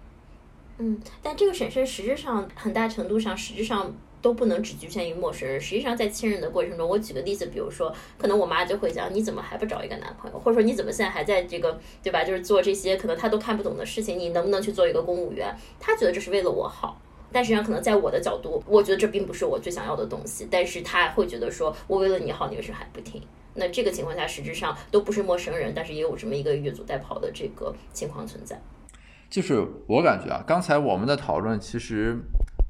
嗯，但这个审慎实质上很大程度上，实质上都不能只局限于陌生人。实际上，在亲人的过程中，我举个例子，比如说，可能我妈就会讲，你怎么还不找一个男朋友？或者说，你怎么现在还在这个，对吧？就是做这些可能她都看不懂的事情，你能不能去做一个公务员？她觉得这是为了我好，但实际上可能在我的角度，我觉得这并不是我最想要的东西。但是他会觉得说，我为了你好，你为什么还不听？那这个情况下，实质上都不是陌生人，但是也有这么一个越俎代庖的这个情况存在。就是我感觉啊，刚才我们的讨论其实，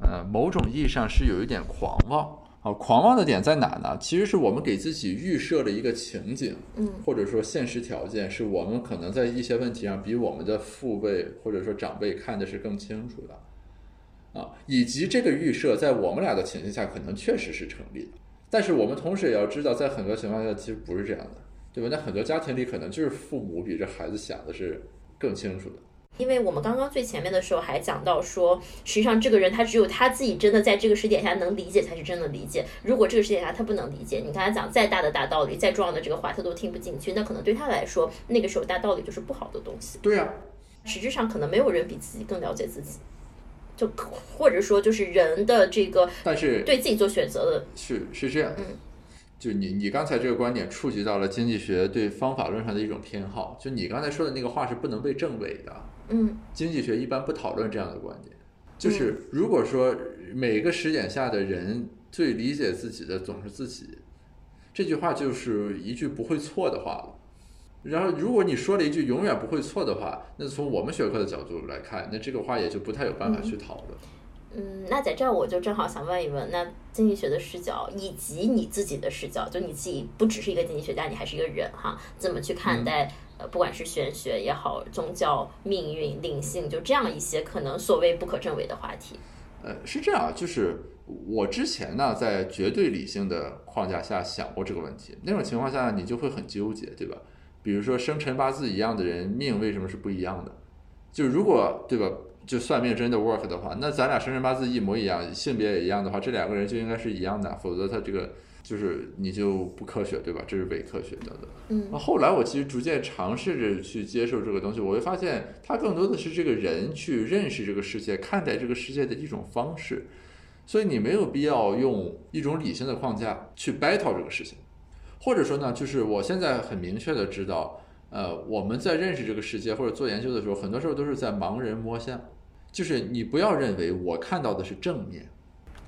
呃，某种意义上是有一点狂妄啊。狂妄的点在哪呢？其实是我们给自己预设了一个情景，嗯，或者说现实条件，是我们可能在一些问题上比我们的父辈或者说长辈看的是更清楚的，啊，以及这个预设在我们俩的情境下可能确实是成立的。但是我们同时也要知道，在很多情况下其实不是这样的，对吧？那很多家庭里可能就是父母比这孩子想的是更清楚的。因为我们刚刚最前面的时候还讲到说，实际上这个人他只有他自己真的在这个时点下能理解，才是真的理解。如果这个时点下他不能理解，你跟他讲再大的大道理，再重要的这个话，他都听不进去，那可能对他来说，那个时候大道理就是不好的东西。对啊，实质上可能没有人比自己更了解自己，就或者说就是人的这个，但是对自己做选择的，是是这样，嗯。就你你刚才这个观点触及到了经济学对方法论上的一种偏好，就你刚才说的那个话是不能被证伪的。嗯，经济学一般不讨论这样的观点。就是如果说每个时点下的人最理解自己的总是自己，这句话就是一句不会错的话了。然后如果你说了一句永远不会错的话，那从我们学科的角度来看，那这个话也就不太有办法去讨论。嗯，那在这儿我就正好想问一问，那经济学的视角以及你自己的视角，就你自己不只是一个经济学家，你还是一个人哈，怎么去看待呃，不管是玄学也好，宗教、命运、灵性，就这样一些可能所谓不可证伪的话题？呃，是这样，就是我之前呢，在绝对理性的框架下想过这个问题，那种情况下你就会很纠结，对吧？比如说生辰八字一样的人，命为什么是不一样的？就如果对吧？就算命真的 work 的话，那咱俩生辰八字一模一样，性别也一样的话，这两个人就应该是一样的，否则他这个就是你就不科学，对吧？这是伪科学的。嗯。那后来我其实逐渐尝试着去接受这个东西，我会发现它更多的是这个人去认识这个世界、看待这个世界的一种方式，所以你没有必要用一种理性的框架去 battle 这个事情，或者说呢，就是我现在很明确的知道，呃，我们在认识这个世界或者做研究的时候，很多时候都是在盲人摸象。就是你不要认为我看到的是正面，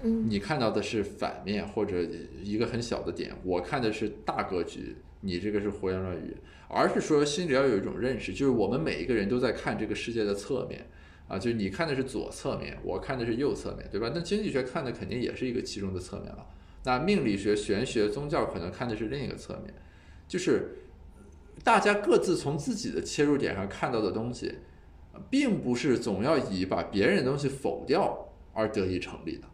你看到的是反面或者一个很小的点，我看的是大格局，你这个是胡言乱语，而是说心里要有一种认识，就是我们每一个人都在看这个世界的侧面，啊，就是你看的是左侧面，我看的是右侧面，对吧？那经济学看的肯定也是一个其中的侧面了，那命理学、玄学、宗教可能看的是另一个侧面，就是大家各自从自己的切入点上看到的东西。并不是总要以把别人的东西否掉而得以成立的，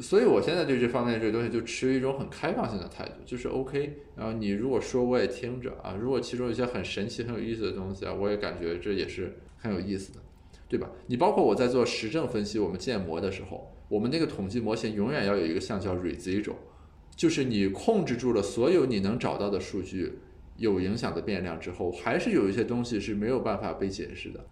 所以我现在对这方面这个东西就持一种很开放性的态度，就是 OK。然后你如果说我也听着啊，如果其中有一些很神奇、很有意思的东西啊，我也感觉这也是很有意思的，对吧？你包括我在做实证分析，我们建模的时候，我们那个统计模型永远要有一个项叫 residual，就是你控制住了所有你能找到的数据有影响的变量之后，还是有一些东西是没有办法被解释的。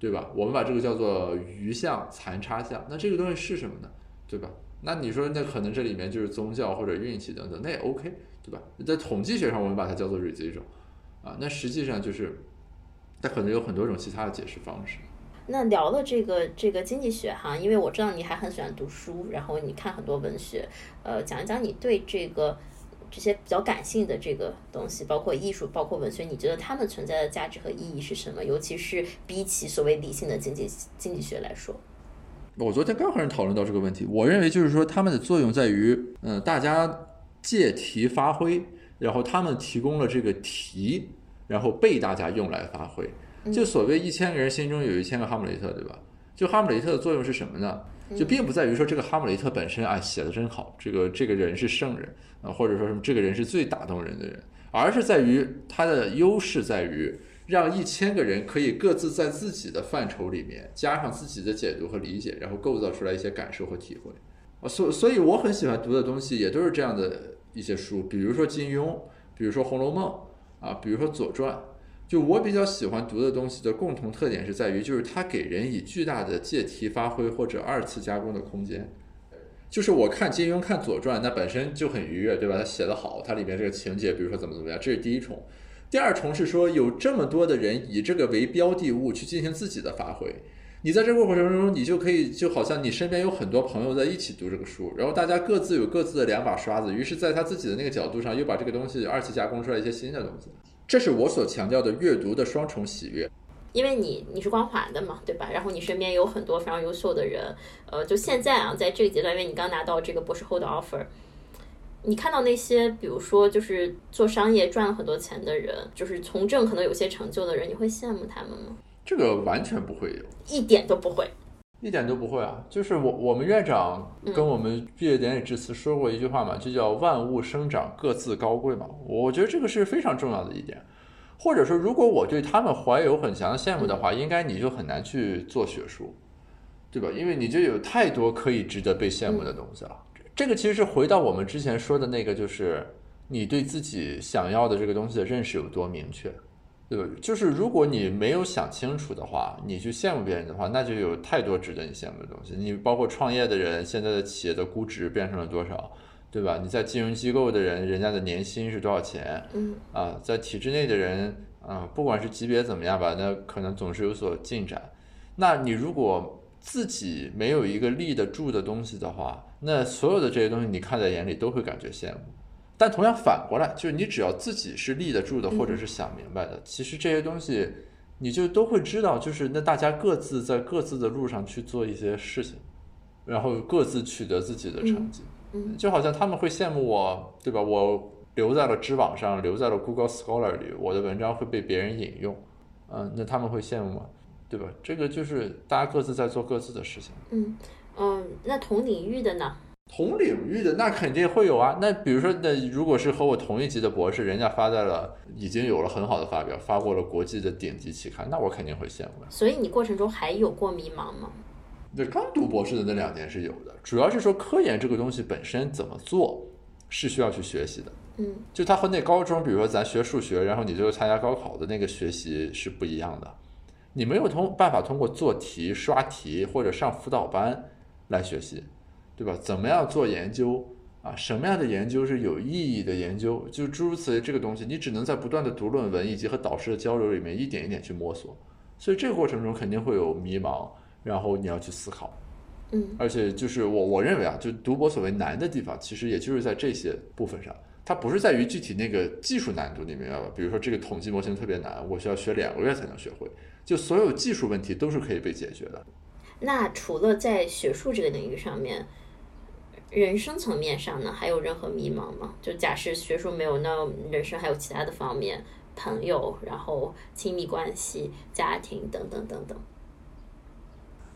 对吧？我们把这个叫做余项、残差项。那这个东西是什么呢？对吧？那你说那可能这里面就是宗教或者运气等等，那也 OK，对吧？在统计学上我们把它叫做 residual，啊，那实际上就是它可能有很多种其他的解释方式。那聊了这个这个经济学哈，因为我知道你还很喜欢读书，然后你看很多文学，呃，讲一讲你对这个。这些比较感性的这个东西，包括艺术，包括文学，你觉得它们存在的价值和意义是什么？尤其是比起所谓理性的经济经济学来说，我昨天刚和人讨论到这个问题。我认为就是说，他们的作用在于，嗯，大家借题发挥，然后他们提供了这个题，然后被大家用来发挥。就所谓一千个人心中有一千个哈姆雷特，对吧？就哈姆雷特的作用是什么呢？就并不在于说这个哈姆雷特本身啊写的真好，这个这个人是圣人啊，或者说什么这个人是最打动人的人，而是在于他的优势在于让一千个人可以各自在自己的范畴里面加上自己的解读和理解，然后构造出来一些感受和体会。啊，所所以我很喜欢读的东西也都是这样的一些书，比如说金庸，比如说《红楼梦》啊，比如说《左传》。就我比较喜欢读的东西的共同特点是在于，就是它给人以巨大的借题发挥或者二次加工的空间。就是我看金庸、看《左传》，那本身就很愉悦，对吧？它写得好，它里面这个情节，比如说怎么怎么样，这是第一重。第二重是说，有这么多的人以这个为标的物去进行自己的发挥。你在这个过程中，你就可以就好像你身边有很多朋友在一起读这个书，然后大家各自有各自的两把刷子，于是在他自己的那个角度上，又把这个东西二次加工出来一些新的东西。这是我所强调的阅读的双重喜悦。因为你你是光环的嘛，对吧？然后你身边有很多非常优秀的人，呃，就现在啊，在这个阶段，因为你刚拿到这个博士后的 offer，你看到那些比如说就是做商业赚了很多钱的人，就是从政可能有些成就的人，你会羡慕他们吗？这个完全不会有，一点都不会，一点都不会啊！就是我我们院长跟我们毕业典礼致辞说过一句话嘛，就叫万物生长各自高贵嘛。我觉得这个是非常重要的一点。或者说，如果我对他们怀有很强的羡慕的话，应该你就很难去做学术，对吧？因为你就有太多可以值得被羡慕的东西了。这个其实是回到我们之前说的那个，就是你对自己想要的这个东西的认识有多明确。对吧？就是如果你没有想清楚的话，你去羡慕别人的话，那就有太多值得你羡慕的东西。你包括创业的人，现在的企业的估值变成了多少，对吧？你在金融机构的人，人家的年薪是多少钱？嗯，啊，在体制内的人，啊，不管是级别怎么样吧，那可能总是有所进展。那你如果自己没有一个立得住的东西的话，那所有的这些东西你看在眼里都会感觉羡慕。但同样反过来，就是你只要自己是立得住的，或者是想明白的，其实这些东西你就都会知道。就是那大家各自在各自的路上去做一些事情，然后各自取得自己的成绩。嗯，就好像他们会羡慕我，对吧？我留在了知网上，留在了 Google Scholar 里，我的文章会被别人引用。嗯，那他们会羡慕吗？对吧？这个就是大家各自在做各自的事情。嗯嗯，那同领域的呢？同领域的那肯定会有啊，那比如说，那如果是和我同一级的博士，人家发在了已经有了很好的发表，发过了国际的顶级期刊，那我肯定会羡慕。所以你过程中还有过迷茫吗？那刚读博士的那两年是有的，主要是说科研这个东西本身怎么做是需要去学习的。嗯，就它和那高中，比如说咱学数学，然后你就参加高考的那个学习是不一样的，你没有通办法通过做题、刷题或者上辅导班来学习。对吧？怎么样做研究啊？什么样的研究是有意义的研究？就诸如此类这个东西，你只能在不断的读论文以及和导师的交流里面一点一点去摸索。所以这个过程中肯定会有迷茫，然后你要去思考。嗯，而且就是我我认为啊，就读博所谓难的地方，其实也就是在这些部分上，它不是在于具体那个技术难度，你明白吧？比如说这个统计模型特别难，我需要学两个月才能学会，就所有技术问题都是可以被解决的。那除了在学术这个领域上面，人生层面上呢，还有任何迷茫吗？就假设学术没有，那人生还有其他的方面，朋友，然后亲密关系、家庭等等等等。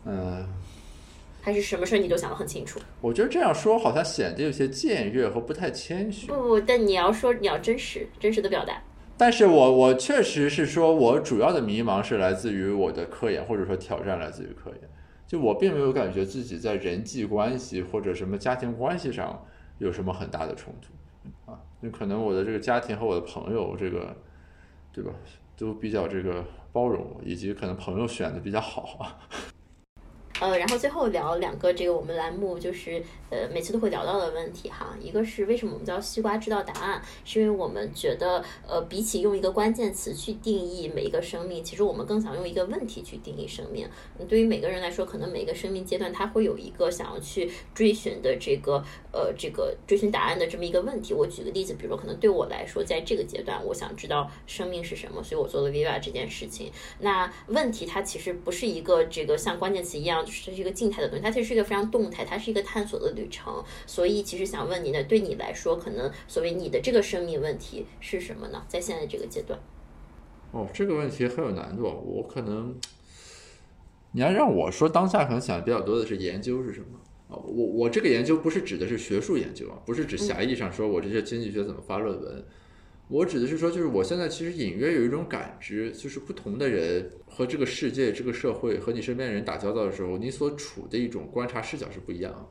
嗯，还是什么事你都想得很清楚？我觉得这样说好像显得有些僭越和不太谦虚。不不，但你要说你要真实，真实的表达。但是我我确实是说，我主要的迷茫是来自于我的科研，或者说挑战来自于科研。就我并没有感觉自己在人际关系或者什么家庭关系上有什么很大的冲突啊，那可能我的这个家庭和我的朋友这个，对吧，都比较这个包容，以及可能朋友选的比较好啊。呃，然后最后聊两个这个我们栏目就是呃每次都会聊到的问题哈，一个是为什么我们叫西瓜知道答案，是因为我们觉得呃比起用一个关键词去定义每一个生命，其实我们更想用一个问题去定义生命。对于每个人来说，可能每个生命阶段他会有一个想要去追寻的这个呃这个追寻答案的这么一个问题。我举个例子，比如说可能对我来说，在这个阶段，我想知道生命是什么，所以我做了 Viva 这件事情。那问题它其实不是一个这个像关键词一样。这是一个静态的东西，它其实是一个非常动态，它是一个探索的旅程。所以，其实想问你呢，对你来说，可能所谓你的这个生命问题是什么呢？在现在这个阶段，哦，这个问题很有难度，我可能你要让我说当下可能想的比较多的是研究是什么啊？我我这个研究不是指的是学术研究啊，不是指狭义上说我这些经济学怎么发论文，我指的是说就是我现在其实隐约有一种感知，就是不同的人和这个世界、这个社会和你身边人打交道的时候，你所处的一种观察视角是不一样的。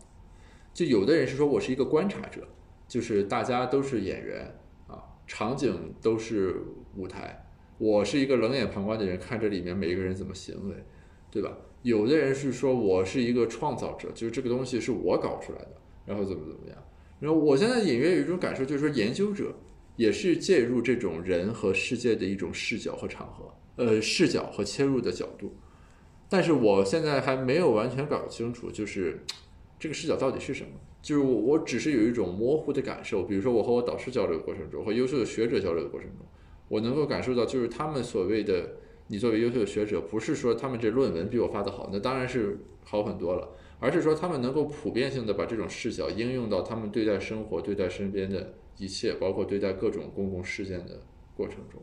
就有的人是说我是一个观察者，就是大家都是演员啊，场景都是舞台，我是一个冷眼旁观的人，看这里面每一个人怎么行为。对吧？有的人是说我是一个创造者，就是这个东西是我搞出来的，然后怎么怎么样。然后我现在隐约有一种感受，就是说研究者也是介入这种人和世界的一种视角和场合，呃，视角和切入的角度。但是我现在还没有完全搞清楚，就是这个视角到底是什么。就是我我只是有一种模糊的感受，比如说我和我导师交流的过程中，和优秀的学者交流的过程中，我能够感受到，就是他们所谓的。你作为优秀的学者，不是说他们这论文比我发的好，那当然是好很多了，而是说他们能够普遍性的把这种视角应用到他们对待生活、对待身边的一切，包括对待各种公共事件的过程中，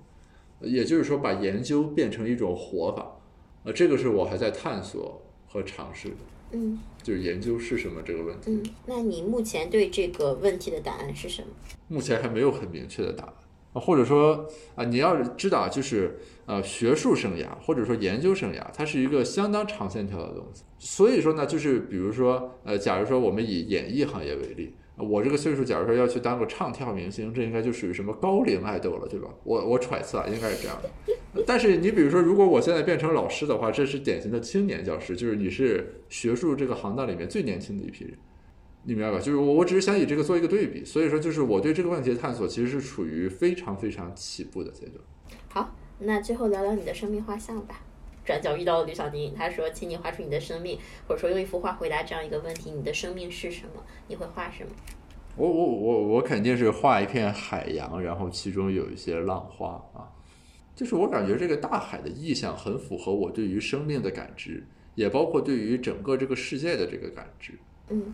也就是说，把研究变成一种活法，呃，这个是我还在探索和尝试的。嗯，就是研究是什么这个问题。嗯，那你目前对这个问题的答案是什么？目前还没有很明确的答案。或者说啊，你要知道，就是呃，学术生涯或者说研究生涯，它是一个相当长线条的东西。所以说呢，就是比如说呃，假如说我们以演艺行业为例，我这个岁数，假如说要去当个唱跳明星，这应该就属于什么高龄爱豆了，对吧？我我揣测啊，应该是这样的。但是你比如说，如果我现在变成老师的话，这是典型的青年教师，就是你是学术这个行当里面最年轻的一批人。你明白吧？就是我，我只是想以这个做一个对比，所以说就是我对这个问题的探索其实是处于非常非常起步的阶段。好，那最后聊聊你的生命画像吧。转角遇到了吕小宁，他说：“请你画出你的生命，或者说用一幅画回答这样一个问题：你的生命是什么？你会画什么？”我我我我肯定是画一片海洋，然后其中有一些浪花啊。就是我感觉这个大海的意象很符合我对于生命的感知，也包括对于整个这个世界的这个感知。嗯。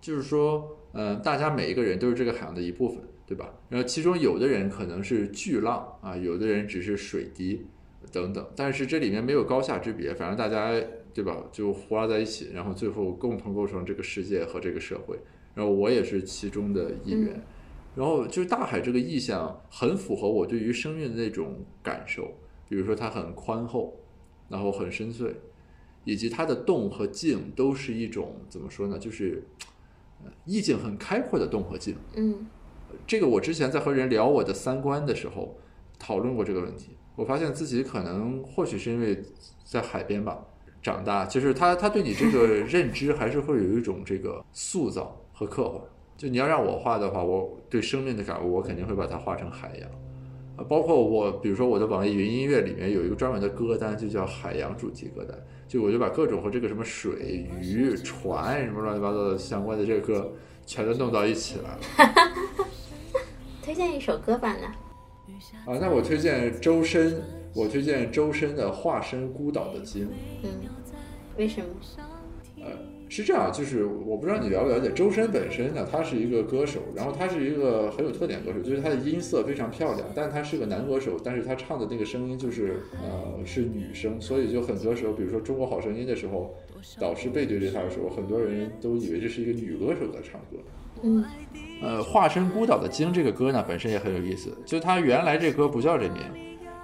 就是说，嗯，大家每一个人都是这个海洋的一部分，对吧？然后其中有的人可能是巨浪啊，有的人只是水滴等等，但是这里面没有高下之别，反正大家对吧，就活拉在一起，然后最后共同构成这个世界和这个社会。然后我也是其中的一员。然后就是大海这个意象很符合我对于生命的那种感受，比如说它很宽厚，然后很深邃，以及它的动和静都是一种怎么说呢？就是。意境很开阔的动和静，嗯，这个我之前在和人聊我的三观的时候讨论过这个问题。我发现自己可能或许是因为在海边吧长大，就是他他对你这个 认知还是会有一种这个塑造和刻画。就你要让我画的话，我对生命的感悟，我肯定会把它画成海洋。啊，包括我，比如说我的网易云音乐里面有一个专门的歌单，就叫海洋主题歌单。就我就把各种和这个什么水、鱼、船什么乱七八糟的相关的这个歌，全都弄到一起了。推荐一首歌吧呢？啊，那我推荐周深，我推荐周深的《化身孤岛的鲸》。嗯，为什么？呃。是这样，就是我不知道你了不了解周深本身呢，他是一个歌手，然后他是一个很有特点歌手，就是他的音色非常漂亮，但他是个男歌手，但是他唱的那个声音就是呃是女声，所以就很多时候，比如说中国好声音的时候，导师背对着他的时候，很多人都以为这是一个女歌手在唱歌。嗯，呃，化身孤岛的鲸这个歌呢，本身也很有意思，就它原来这歌不叫这名。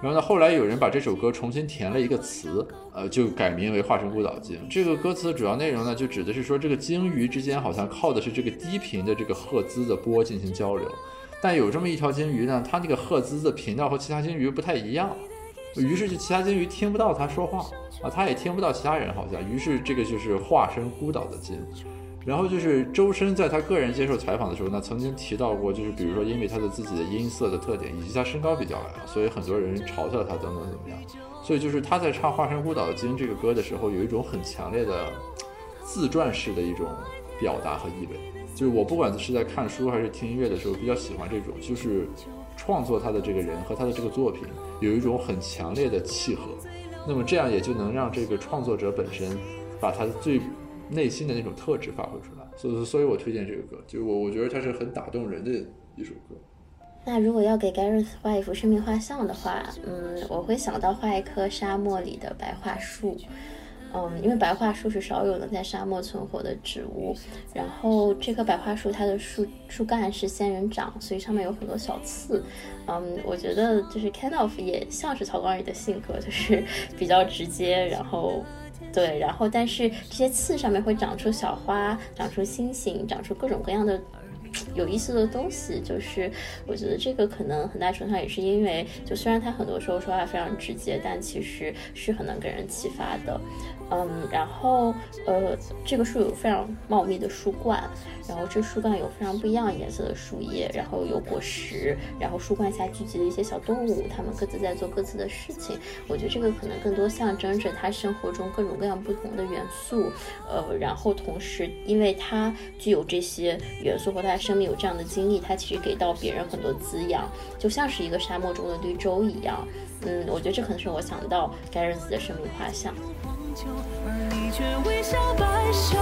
然后呢，后来有人把这首歌重新填了一个词，呃，就改名为《化身孤岛鲸》。这个歌词主要内容呢，就指的是说这个鲸鱼之间好像靠的是这个低频的这个赫兹的波进行交流，但有这么一条鲸鱼呢，它那个赫兹的频道和其他鲸鱼不太一样，于是就其他鲸鱼听不到它说话啊，它也听不到其他人好像，于是这个就是化身孤岛的鲸。然后就是周深在他个人接受采访的时候呢，曾经提到过，就是比如说因为他的自己的音色的特点，以及他身高比较矮，所以很多人嘲笑他等等怎么样。所以就是他在唱《化身孤岛的鲸》这个歌的时候，有一种很强烈的自传式的一种表达和意味。就是我不管是在看书还是听音乐的时候，比较喜欢这种，就是创作他的这个人和他的这个作品有一种很强烈的契合。那么这样也就能让这个创作者本身把他的最。内心的那种特质发挥出来，所以所以我推荐这个歌，就是我我觉得它是很打动人的一首歌。那如果要给 Gareth 画一幅生命画像的话，嗯，我会想到画一棵沙漠里的白桦树，嗯，因为白桦树是少有能在沙漠存活的植物，然后这棵白桦树它的树树干是仙人掌，所以上面有很多小刺。嗯，我觉得就是 k e n o f 也像是曹光宇的性格，就是比较直接，然后对，然后但是这些刺上面会长出小花，长出星星，长出各种各样的。有意思的东西，就是我觉得这个可能很大程度上也是因为，就虽然他很多时候说话非常直接，但其实是很能给人启发的。嗯，然后呃，这个树有非常茂密的树冠，然后这树干有非常不一样颜色的树叶，然后有果实，然后树冠下聚集了一些小动物，它们各自在做各自的事情。我觉得这个可能更多象征着他生活中各种各样不同的元素，呃，然后同时因为它具有这些元素和他生命有这样的经历，它其实给到别人很多滋养，就像是一个沙漠中的绿洲一样。嗯，我觉得这可能是我想到盖瑞斯的生命画像。而你却微笑摆首，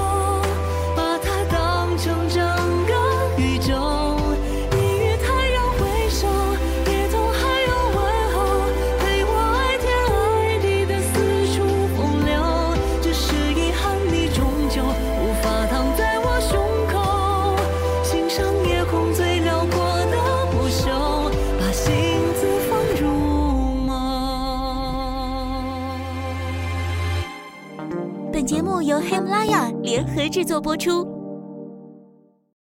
把它当成整个宇宙。由喜马拉雅联合制作播出。